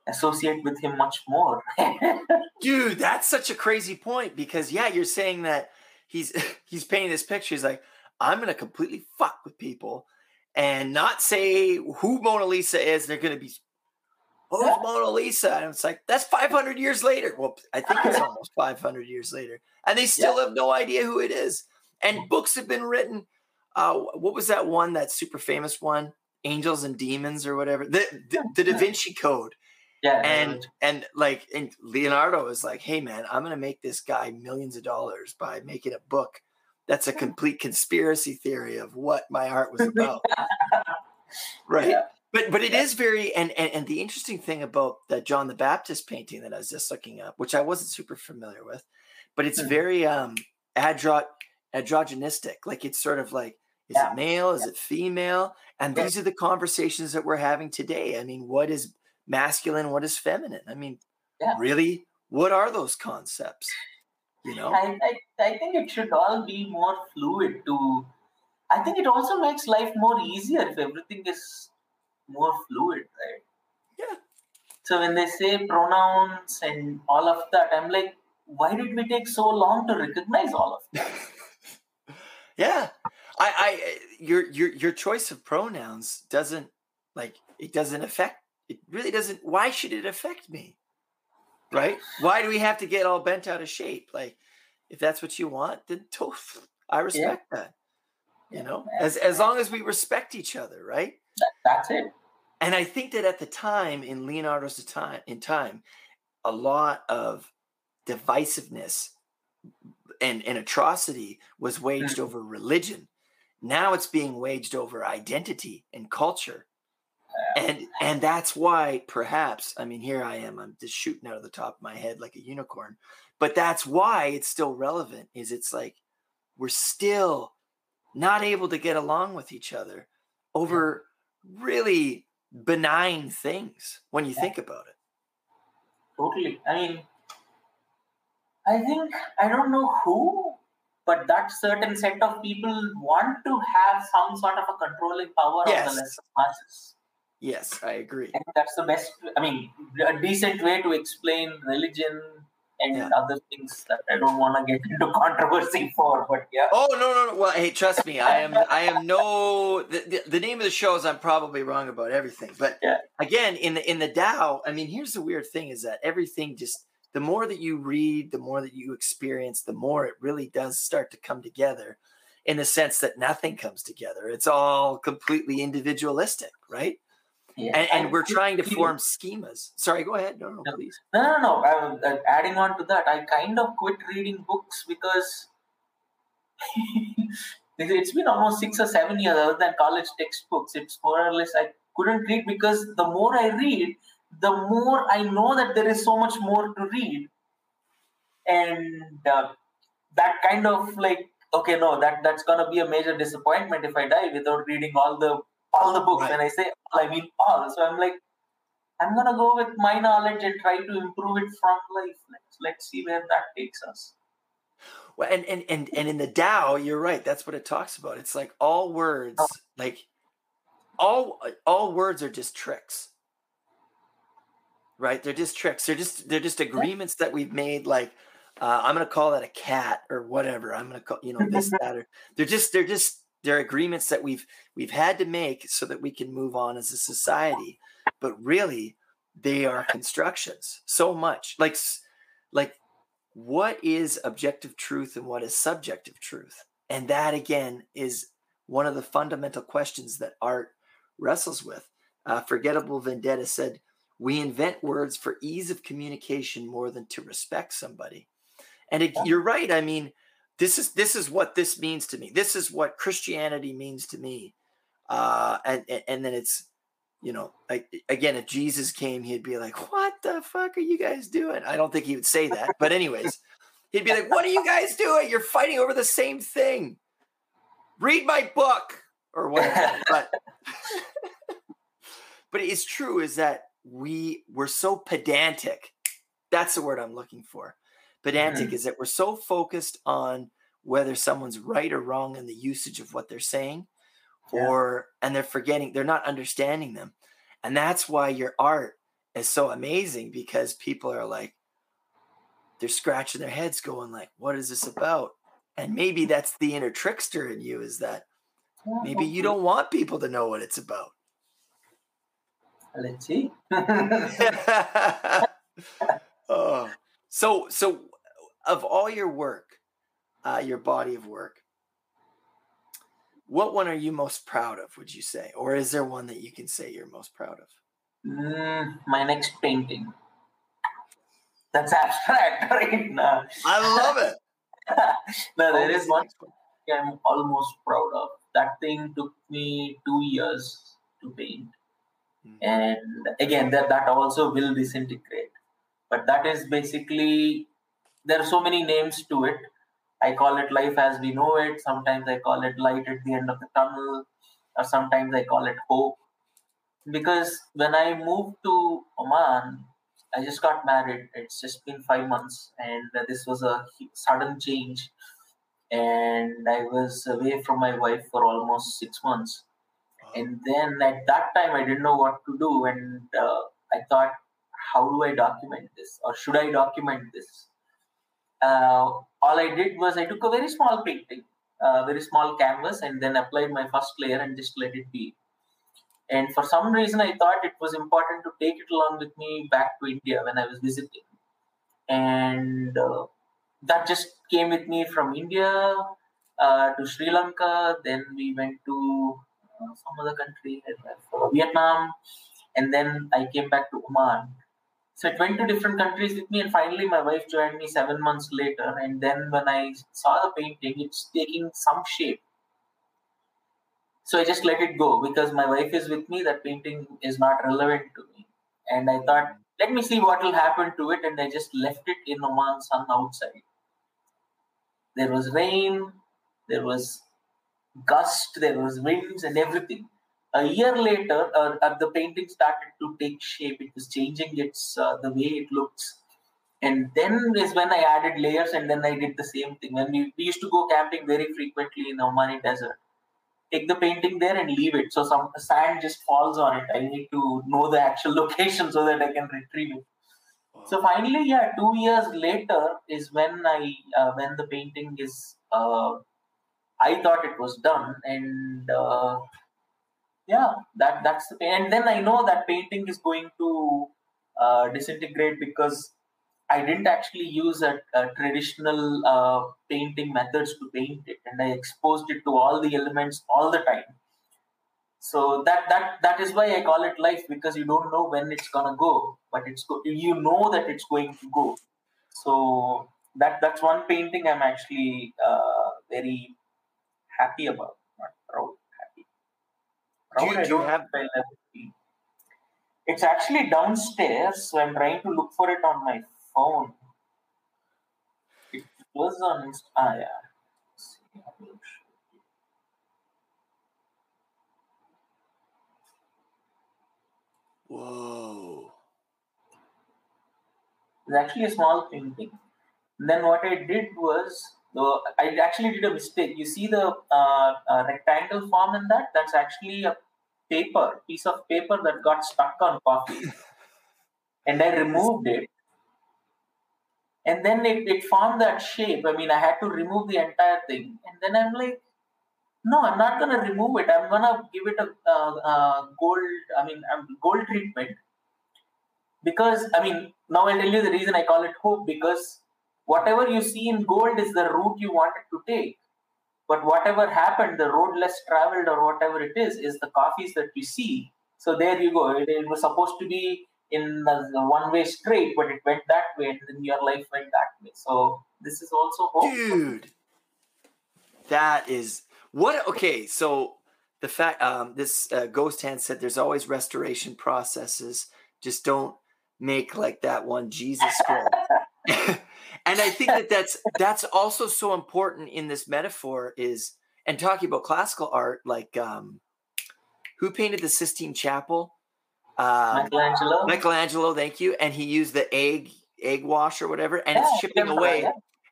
associate with him much more dude that's such a crazy point because yeah you're saying that he's he's painting this picture he's like I'm going to completely fuck with people and not say who Mona Lisa is. They're going to be, who's yeah. Mona Lisa? And it's like, that's 500 years later. Well, I think it's almost 500 years later. And they still yeah. have no idea who it is. And books have been written. Uh, what was that one, that super famous one? Angels and Demons or whatever. The, the, the Da Vinci Code. Yeah, and and like and Leonardo is like, hey man, I'm gonna make this guy millions of dollars by making a book that's a complete conspiracy theory of what my art was about. right. Yeah. But but it is very and, and and the interesting thing about that John the Baptist painting that I was just looking up, which I wasn't super familiar with, but it's mm-hmm. very um andro- androgynistic. Like it's sort of like is yeah. it male? Is yeah. it female? And these are the conversations that we're having today. I mean, what is masculine? What is feminine? I mean, really, what are those concepts? you know I, I, I think it should all be more fluid to i think it also makes life more easier if everything is more fluid right yeah so when they say pronouns and all of that i'm like why did we take so long to recognize all of that yeah I, I your your your choice of pronouns doesn't like it doesn't affect it really doesn't why should it affect me right? Why do we have to get all bent out of shape? Like, if that's what you want, then I respect yeah. that. You yeah, know, as as long as we respect each other, right? That's it. And I think that at the time in Leonardo's time in time, a lot of divisiveness and, and atrocity was waged mm-hmm. over religion. Now it's being waged over identity and culture. And and that's why perhaps i mean here i am i'm just shooting out of the top of my head like a unicorn but that's why it's still relevant is it's like we're still not able to get along with each other over really benign things when you think about it. Totally. I mean I think I don't know who, but that certain set of people want to have some sort of a controlling power Yes. on the lesser masses. Yes, I agree. And that's the best. I mean, a decent way to explain religion and Yeah. other things that I don't want to get into controversy for. But yeah, Oh no no no! Well, hey, trust me, I am I am no. The, the, the name of the show is I'm probably wrong about everything, but Yeah. again, in the in the Tao, I mean, here's the weird thing: is that everything just the more that you read, the more that you experience, the more it really does start to come together. In the sense that nothing comes together, it's all completely individualistic, right? yeah. And, and we're trying to form schemas. Sorry, go ahead. No, no, No. please. No, no, no. I, uh, adding on to that, I kind of quit reading books because it's been almost six or seven years other than college textbooks. It's more or less I couldn't read because the more I read, the more I know that there is so much more to read, and uh, that kind of like okay, no, that that's gonna be a major disappointment if I die without reading all the all the books. Right. When I say all, I mean all. So I'm like. I'm gonna go with my knowledge and try to improve it from life. Let's let's see where that takes us. Well, and, and and and in the Tao, you're right. That's what it talks about. It's like all words, Oh. like all all words are just tricks, right? They're just tricks. They're just they're just agreements that we've made. Like uh, I'm going to call that a cat or whatever. I'm going to call you know this that or they're just they're just they're agreements that we've we've had to make so that we can move on as a society. But really, they are constructions. So much like like what is objective truth and what is subjective truth and that again is one of the fundamental questions that art wrestles with uh, forgettable vendetta said we invent words for ease of communication more than to respect somebody and it, you're right i mean this is this is what this means to me this is what christianity means to me uh and and, and then it's you know, like again, if Jesus came, he'd be like, "What the fuck are you guys doing?" I don't think he would say that, but anyways, he'd be like, "What are you guys doing? You're fighting over the same thing. Read my book or whatever." but but it's true is that we we're so pedantic. That's the word I'm looking for. Pedantic mm-hmm. is that we're so focused on whether someone's right or wrong in the usage of what they're saying Yeah. or and they're forgetting they're not understanding them and that's why your art is so amazing because people are like they're scratching their heads going like what is this about and maybe that's the inner trickster in you is that maybe you don't want people to know what it's about Let's see. oh. so so of all your work uh, your body of work what one are you most proud of would you say or is there one that you can say you're most proud of Mm, my next painting. That's abstract, right? No, i love it no there is one Next one. I'm almost proud of. That thing took me two years to paint. Mhm. and again that that also will disintegrate. But that is basically there are so many names to it. I call it life as we know it. Sometimes i call it light at the end of the tunnel or sometimes i call it hope. Because when i moved to oman i just got married. It's just been 5 months and this was a sudden change. And i was away from my wife for almost 6 months and then at that time i didn't know what to do and uh, i thought how do i document this? Or should i document this? Uh, all i did was i took a very small painting a very small canvas and then applied my first layer and just let it be. And for some reason i thought it was important to take it along with me back to india when i was visiting. And uh, that just came with me from india uh, to sri lanka. Then we went to some other country, Vietnam, and then I came back to Oman. So it went to different countries with me, and finally my wife joined me seven months later. And then when I saw the painting, it's taking some shape. So I just let it go because my wife is with me. That painting is not relevant to me, and I thought, let me see what will happen to it, and I just left it in Oman sun outside. There was rain, there was gust, there was winds and everything. A year later, uh, uh, the painting started to take shape. It was changing its uh, the way it looks, and then is when I added layers, and then I did the same thing. When we, we used to go camping very frequently in the Omani desert, take the painting there and leave it. So some sand just falls on it. I need to know the actual location so that I can retrieve it. So finally, yeah, two years later is when I uh, when the painting is. Uh, I thought it was done, and uh, yeah, that that's the and then I know that painting is going to uh, disintegrate because I didn't actually use a, a traditional uh, painting methods to paint it, and I exposed it to all the elements all the time. So that that that is why I call it life because you don't know when it's gonna go, but it's go- you know that it's going to go. So that that's one painting I'm actually uh, very happy about, not proud, happy. Do you- Proud, do you don't have-. It's actually downstairs, so I'm trying to look for it on my phone. It was on Inst- ah yeah. Let's see, I will show you. Whoa. It's actually a small painting. Then what I did was, uh, I actually did a mistake. You see the uh, uh, rectangle form in that? That's actually a paper, piece of paper that got stuck on coffee. and I removed it. And then it, it formed that shape. I mean, I had to remove the entire thing. And then I'm like, no, I'm not going to remove it. I'm going to give it a uh, gold, I mean, um, gold treatment because i mean now i'll tell you the reason i call it hope because whatever you see in gold is the route you wanted to take but whatever happened the road less traveled or whatever it is is the coffees that you see so there you go it, it was supposed to be in the, the one way straight but it went that way and then your life went that way so this is also hope Dude. That is what okay, so the fact um this uh, ghost hand said there's always restoration processes. Just don't make like that one Jesus scroll. and I think that that's that's also so important in this metaphor is and talking about classical art like um who painted the Sistine Chapel? Um, michelangelo Michelangelo, thank you. And he used the egg egg wash or whatever, and Yeah, it's chipping away.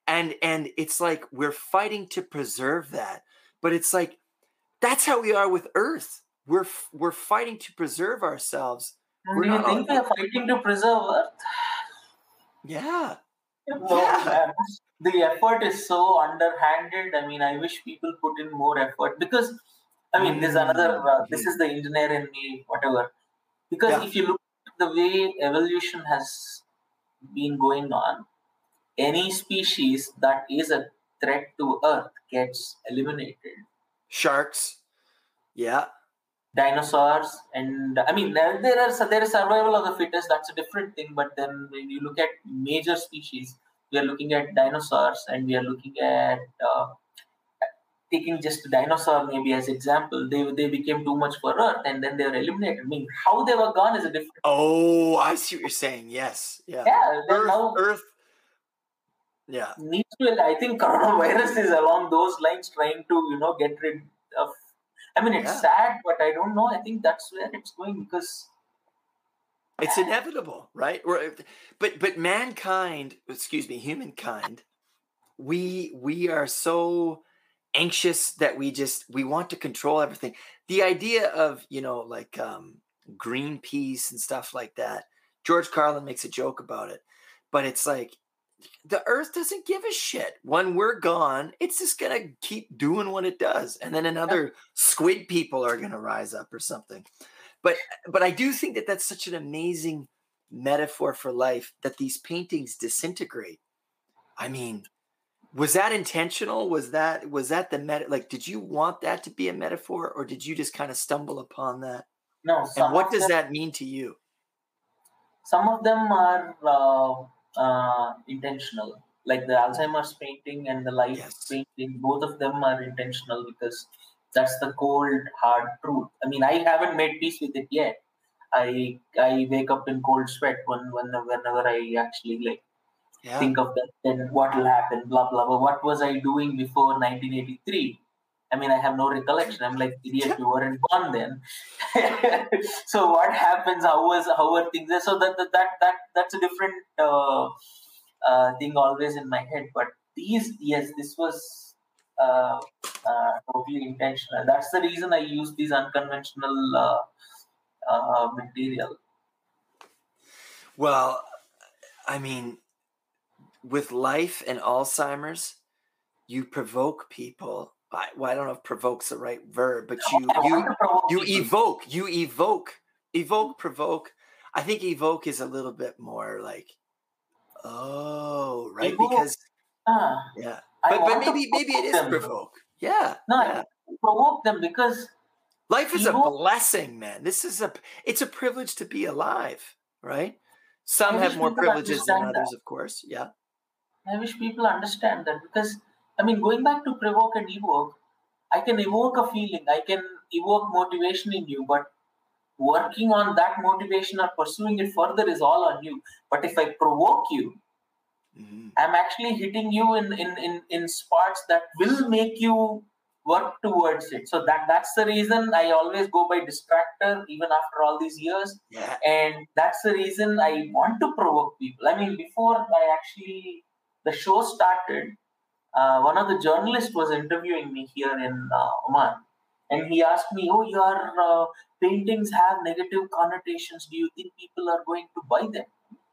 And and it's like we're fighting to preserve that, but it's like that's how we are with Earth. We're we're fighting to preserve ourselves. do you think we are fighting to preserve earth Yeah, No, The effort is so underhanded. I mean, I wish people put in more effort because, I mean, this is another. Uh, this is the engineer in me, whatever. Because Yeah. if you look at the way evolution has been going on, any species that is a threat to Earth gets eliminated. sharks. Yeah, Dinosaurs, and I mean, there, there are there is survival of the fittest. That's a different thing. But then when you look at major species, we are looking at dinosaurs and we are looking at uh, taking just dinosaur maybe as example they they became too much for earth and then they were eliminated i mean how they were gone is a different Oh, I see what you're saying. Yes, yeah. yeah Earth, now Earth. Yeah, needs to i think coronavirus is along those lines trying to you know get rid i mean it's Yeah. sad but i don't know i think that's where it's going because it's inevitable, right? But but mankind, excuse me, humankind, we we are so anxious that we just we want to control everything. The idea of you know like um, Greenpeace and stuff like that. George Carlin makes a joke about it, but it's like the Earth doesn't give a shit. When we're gone, it's just gonna keep doing what it does, and then another squid people are gonna rise up or something. But but I do think that that's such an amazing metaphor for life that these paintings disintegrate. I mean, was that intentional? Was that was that the meta? Like, did you want that to be a metaphor, or did you just kind of stumble upon that? no And what does them, that mean to you? some of them are uh, uh, intentional. Like the alzheimer's painting and the life Yes. painting both of them are intentional because that's the cold hard truth. I mean i haven't made peace with it yet. I i wake up in cold sweat when, when whenever i actually like Yeah, think of that then what will happen blah blah. Blah what was i doing before 1983 i mean i have no recollection i'm like idiot you weren't born then so what happens how was how were things there so that that that, that that's a different uh, uh, thing always in my head. But these, yes, this was uh, uh, totally intentional. That's the reason I use these unconventional uh, uh, material. Well, I mean, with life and Alzheimer's, you provoke people. I, well, I don't know if "provoke's" the right verb, but you you you evoke, you evoke, evoke, provoke. I think evoke is a little bit more like, oh, right, evoke, because uh, yeah, but but maybe maybe it is them. provoke. Yeah, no, yeah. provoke them because life is evoke, a blessing, man. This is a it's a privilege to be alive, right? Some have more privileges than others, that. of course. Yeah. I wish people understand that because I mean, going back to provoke and evoke, I can evoke a feeling, I can evoke motivation in you, but working on that motivation or pursuing it further is all on you. But if I provoke you, mm-hmm. I'm actually hitting you in, in, in, in spots that will make you work towards it. So that that's the reason I always go by distractor even after all these years. Yeah. And that's the reason I want to provoke people. I mean, before I actually the show started, uh, one of the journalists was interviewing me here in uh, Oman, and he asked me, "Oh, your uh, paintings have negative connotations. Do you think people are going to buy them?"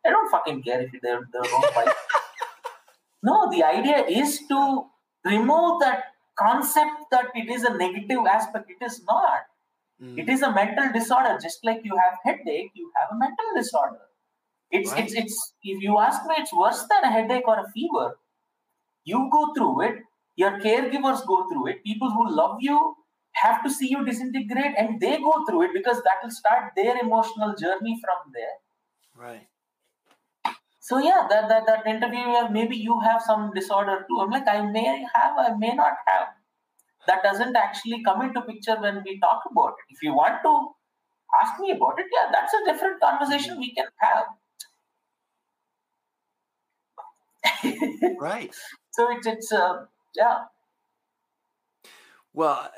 I don't fucking care if they're they don't buy. no, the idea is to remove that concept that it is a negative aspect. It is not. Mm. It is a mental disorder. Just like you have headache, you have a mental disorder. It's right. it's it's. If you ask me, it's worse than a headache or a fever you go through it, your caregivers go through it, people who love you have to see you disintegrate and they go through it because that will start their emotional journey from there. Right. So yeah, that, that that interview maybe you have some disorder too. I'm like, I may have, I may not have. That doesn't actually come into picture when we talk about it. If you want to ask me about it, yeah, that's a different conversation mm-hmm. we can have. right. So it's it's uh, yeah. Well,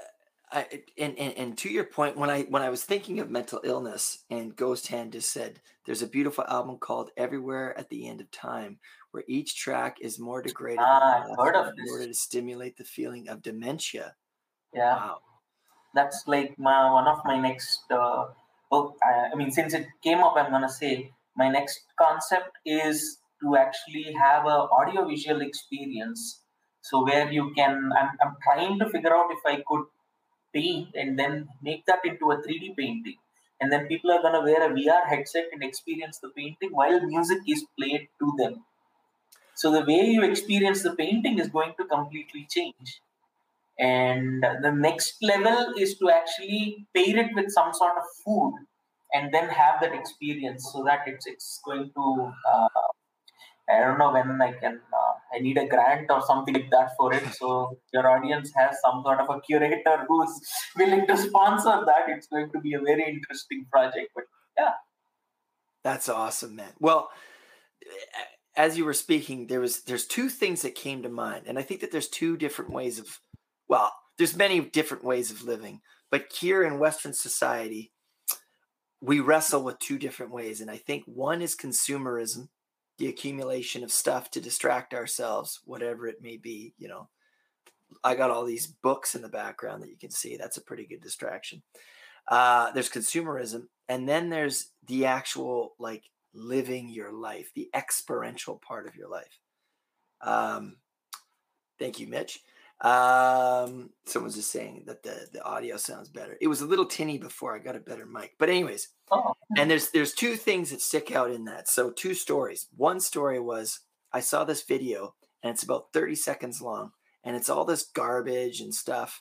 I, and, and and to your point, when I when I was thinking of mental illness, and Ghost Hand just said, "There's a beautiful album called Everywhere at the End of Time, where each track is more degraded ah, in order to stimulate the feeling of dementia." Yeah, wow. that's like my one of my next uh, book. I, I mean, since it came up, I'm gonna say my next concept is to actually have a audio visual experience. So where you can I'm, I'm trying to figure out if i could paint and then make that into a 3d painting. And then people are going to wear a vr headset and experience the painting while music is played to them. So the way you experience the painting is going to completely change. And the next level is to actually pair it with some sort of food and then have that experience so that it's it's going to uh, I don't know when I can. Uh, I need a grant or something like that for it. So your audience has some sort of a curator who's willing to sponsor that. It's going to be a very interesting project. But yeah, that's awesome, man. Well, as you were speaking, there was there's two things that came to mind, and I think that there's two different ways of. Well, there's many different ways of living, but here in Western society, we wrestle with two different ways, and I think one is consumerism the accumulation of stuff to distract ourselves, whatever it may be. You know, I got all these books in the background that you can see. That's a pretty good distraction. Uh, there's consumerism, and then there's the actual like living your life, the experiential part of your life. Um, thank you, Mitch. Um, someone's just saying that the the audio sounds better. It was a little tinny before I got a better mic, but anyways. Oh. And there's there's two things that stick out in that. So two stories. One story was I saw this video and it's about 30 seconds long and it's all this garbage and stuff,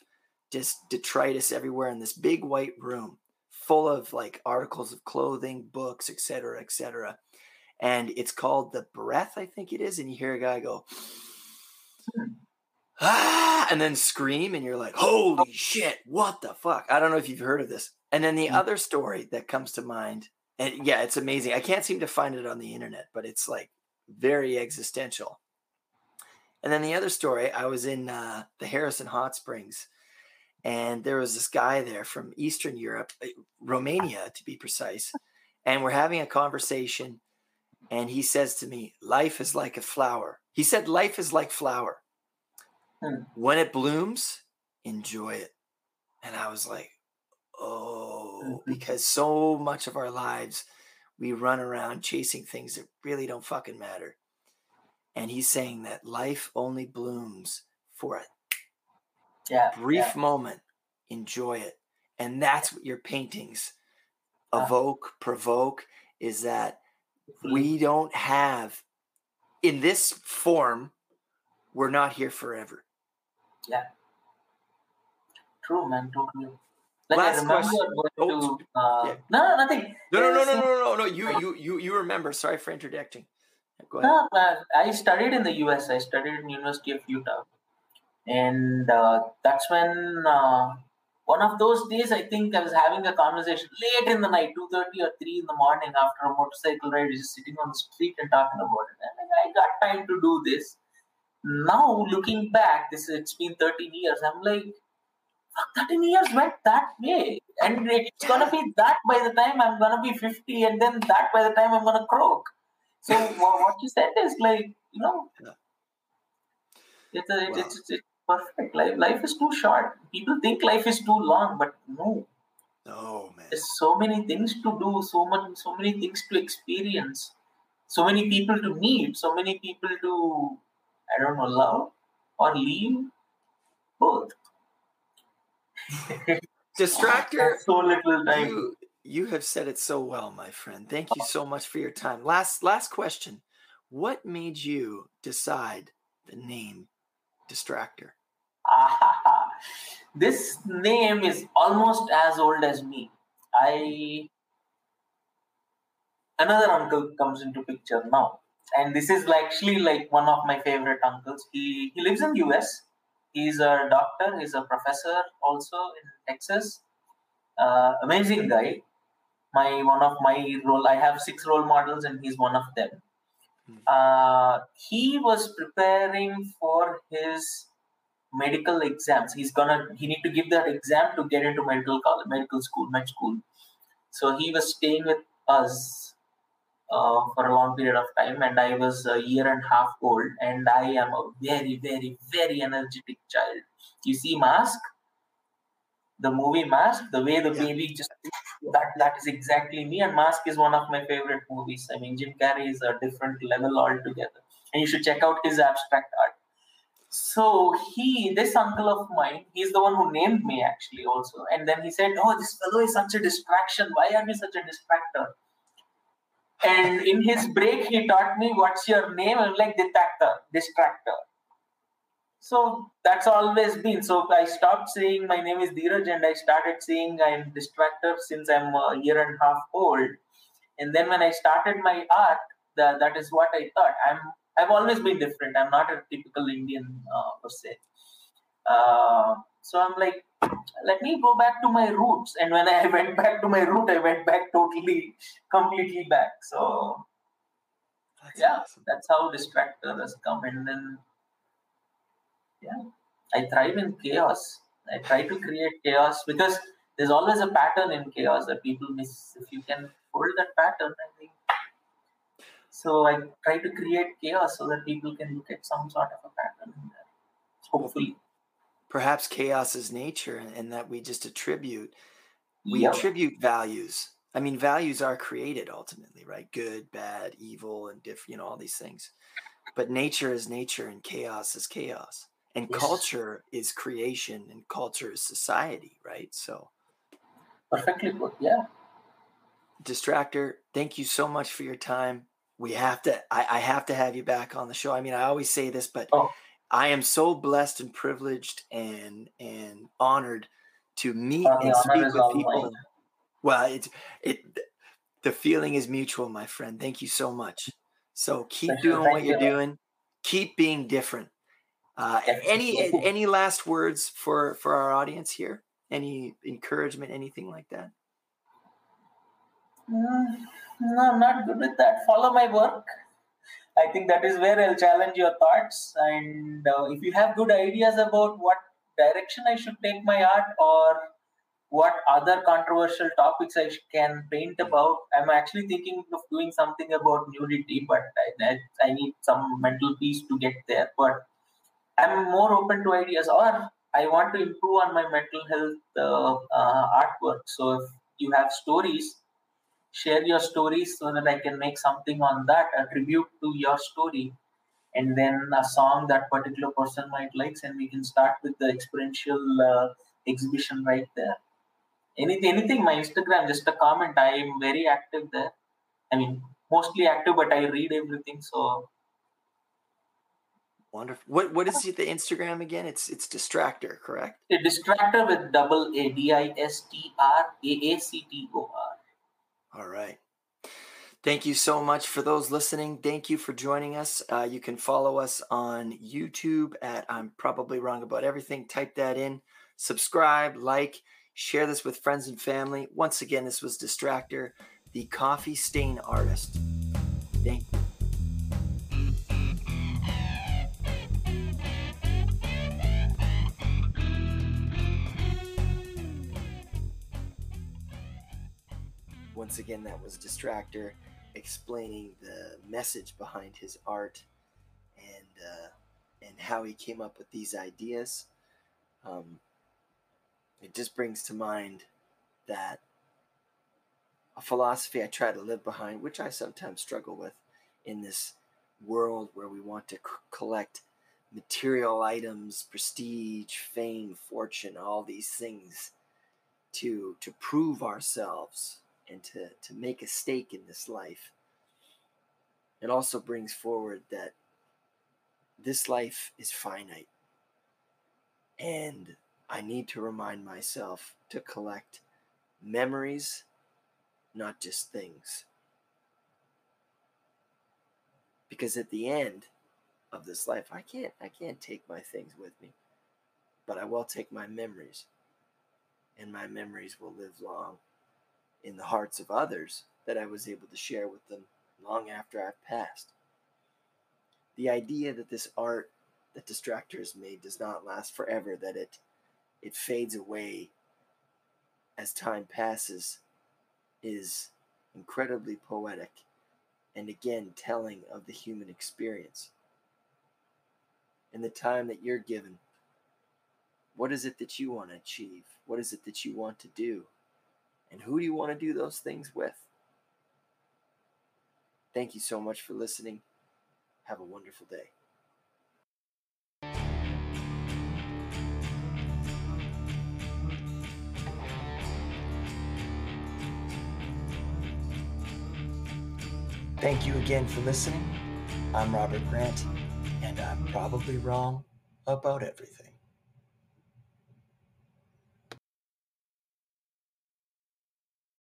just detritus everywhere in this big white room full of like articles of clothing, books, etc., etc. And it's called the breath, I think it is. And you hear a guy go. Hmm ah, and then scream, and you're like, holy shit, what the fuck? I don't know if you've heard of this. And then the mm-hmm. other story that comes to mind, and yeah, it's amazing. I can't seem to find it on the internet, but it's like very existential. And then the other story, I was in uh, the Harrison Hot Springs, and there was this guy there from Eastern Europe, uh, Romania to be precise, and we're having a conversation. and he says to me, Life is like a flower. He said, Life is like flower. Hmm. When it blooms, enjoy it. And I was like, Oh, Mhm. because so much of our lives we run around chasing things that really don't fucking matter. And he's saying that life only blooms for a Yeah. brief yeah. moment. Enjoy it. And that's what your paintings Ah. evoke, provoke, is that we don't have in this form we're not here forever True, man. Totally. Like Last I remember question. going to. Uh, yeah. No, no, nothing. no no no no no no no you you you you remember sorry for interjecting go ahead No, man, I studied in the US. I studied in University of Utah, and uh, that's when uh, one of those days I think I was having a conversation late in the night, two thirty or three in the morning after a motorcycle ride, just sitting on the street and talking about it. And I got time to do this. Now looking back, this it's been thirteen years. I'm like, fuck, thirteen years went that way, and it's gonna be that by the time I'm gonna be fifty, and then that by the time I'm gonna croak. So what you said is like, you know, Yeah. it's, a, it's, Wow. it's, it's perfect. Life, life is too short. People think life is too long, but no. oh man There's so many things to do, so much, so many things to experience, so many people to meet, so many people to, I don't know, love or leave, both. distractor so little time. you you have said it so well my friend thank you so much for your time last last question what made you decide the name distractor this name is almost as old as me. I another uncle comes into picture now, and this is actually like one of my favorite uncles. He he lives in the US. He's a doctor. He's a professor also in Texas. Uh, amazing guy. My one of my role. I have six role models, and he's one of them. Uh, he was preparing for his medical exams. He's gonna he need to give that exam to get into medical college, medical school, med school. So he was staying with us uh, for a long period of time, and I was a year and a half old, and I am a very, very, very energetic child. You see, Mask, the movie Mask, the way the Yeah. baby just that that is exactly me, and Mask is one of my favorite movies. I mean, Jim Carrey is a different level altogether, and you should check out his abstract art. So he, this uncle of mine, he's the one who named me actually also. And then he said, "Oh, this fellow is such a distraction. Why are you such a distractor?" And in his break, he taught me, "What's your name?" I'm like, "Distractor, distractor." So that's always been. So I stopped saying my name is Dheeraj, and I started saying I'm distractor since I'm a year and a half old. And then when I started my art, that that is what I thought. I'm I've always been different. I'm not a typical Indian uh, per se. Uh, so I'm like, let me go back to my roots. And when I went back to my root, I went back totally, completely back. So That's Yeah. awesome. that's how distractor has come. And then, yeah, I thrive in chaos. I try to create chaos because there's always a pattern in chaos that people miss. If you can hold that pattern, I think. So I try to create chaos so that people can look at some sort of a pattern in there. Hopefully. Perhaps chaos is nature and, and that we just attribute we Yeah. attribute values. I mean, values are created ultimately, right? Good, bad, evil, and different, you know, all these things. But nature is nature and chaos is chaos. And Yes. culture is creation and culture is society, right? So, Perfectly put. Yeah. Distractor, thank you so much for your time. We have to, I, I have to have you back on the show. I mean, I always say this, but Oh. I am so blessed and privileged and and honored to meet the and speak with people. mine. Well, it's it the feeling is mutual, my friend. Thank you so much. So keep Thank doing Thank what you're doing. Keep being different. Uh, any any last words for for our audience here? Any encouragement, anything like that? Mm, no, I'm not good with that. Follow my work. I think that is where I'll challenge your thoughts. And uh, if you have good ideas about what direction I should take my art or what other controversial topics I can paint about. I'm actually thinking of doing something about nudity, but I, I need some mental peace to get there. But I'm more open to ideas, or I want to improve on my mental health uh, uh, artwork. So if you have stories, share your stories so that I can make something on that, a tribute to your story, and then a song that particular person might likes, and we can start with the experiential uh, exhibition right there. Anything anything my instagram just a comment. I am very active there. I mean mostly active but i read everything so. Wonderful what what is the instagram again? It's it's distractor correct? A distractor with double a d i s t r a a c t o r all right Thank you so much for those listening. Thank you for joining us. Uh, you can follow us on YouTube at I'm Probably Wrong About Everything. Type that in, subscribe, like, Share this with friends and family. Once again, this was Distractor, the coffee stain artist. Thank you. Once again, that was Distractor explaining the message behind his art and uh, and how he came up with these ideas. Um, it just brings to mind that a philosophy I try to live behind, which I sometimes struggle with in this world where we want to c- collect material items, prestige, fame, fortune, all these things to to prove ourselves and to, to make a stake in this life. It also brings forward that this life is finite. And I need to remind myself to collect memories, not just things. Because at the end of this life, I can't I can't take my things with me, but I will take my memories. And my memories will live long in the hearts of others that I was able to share with them long after I've passed. The idea that this art that Distractors made does not last forever, that it it fades away as time passes is incredibly poetic and again telling of the human experience. In the time that you're given, what is it that you want to achieve? What is it that you want to do? And who do you want to do those things with? Thank you so much for listening. Have a wonderful day. Thank you again for listening. I'm Robert Grant, and I'm probably wrong about everything.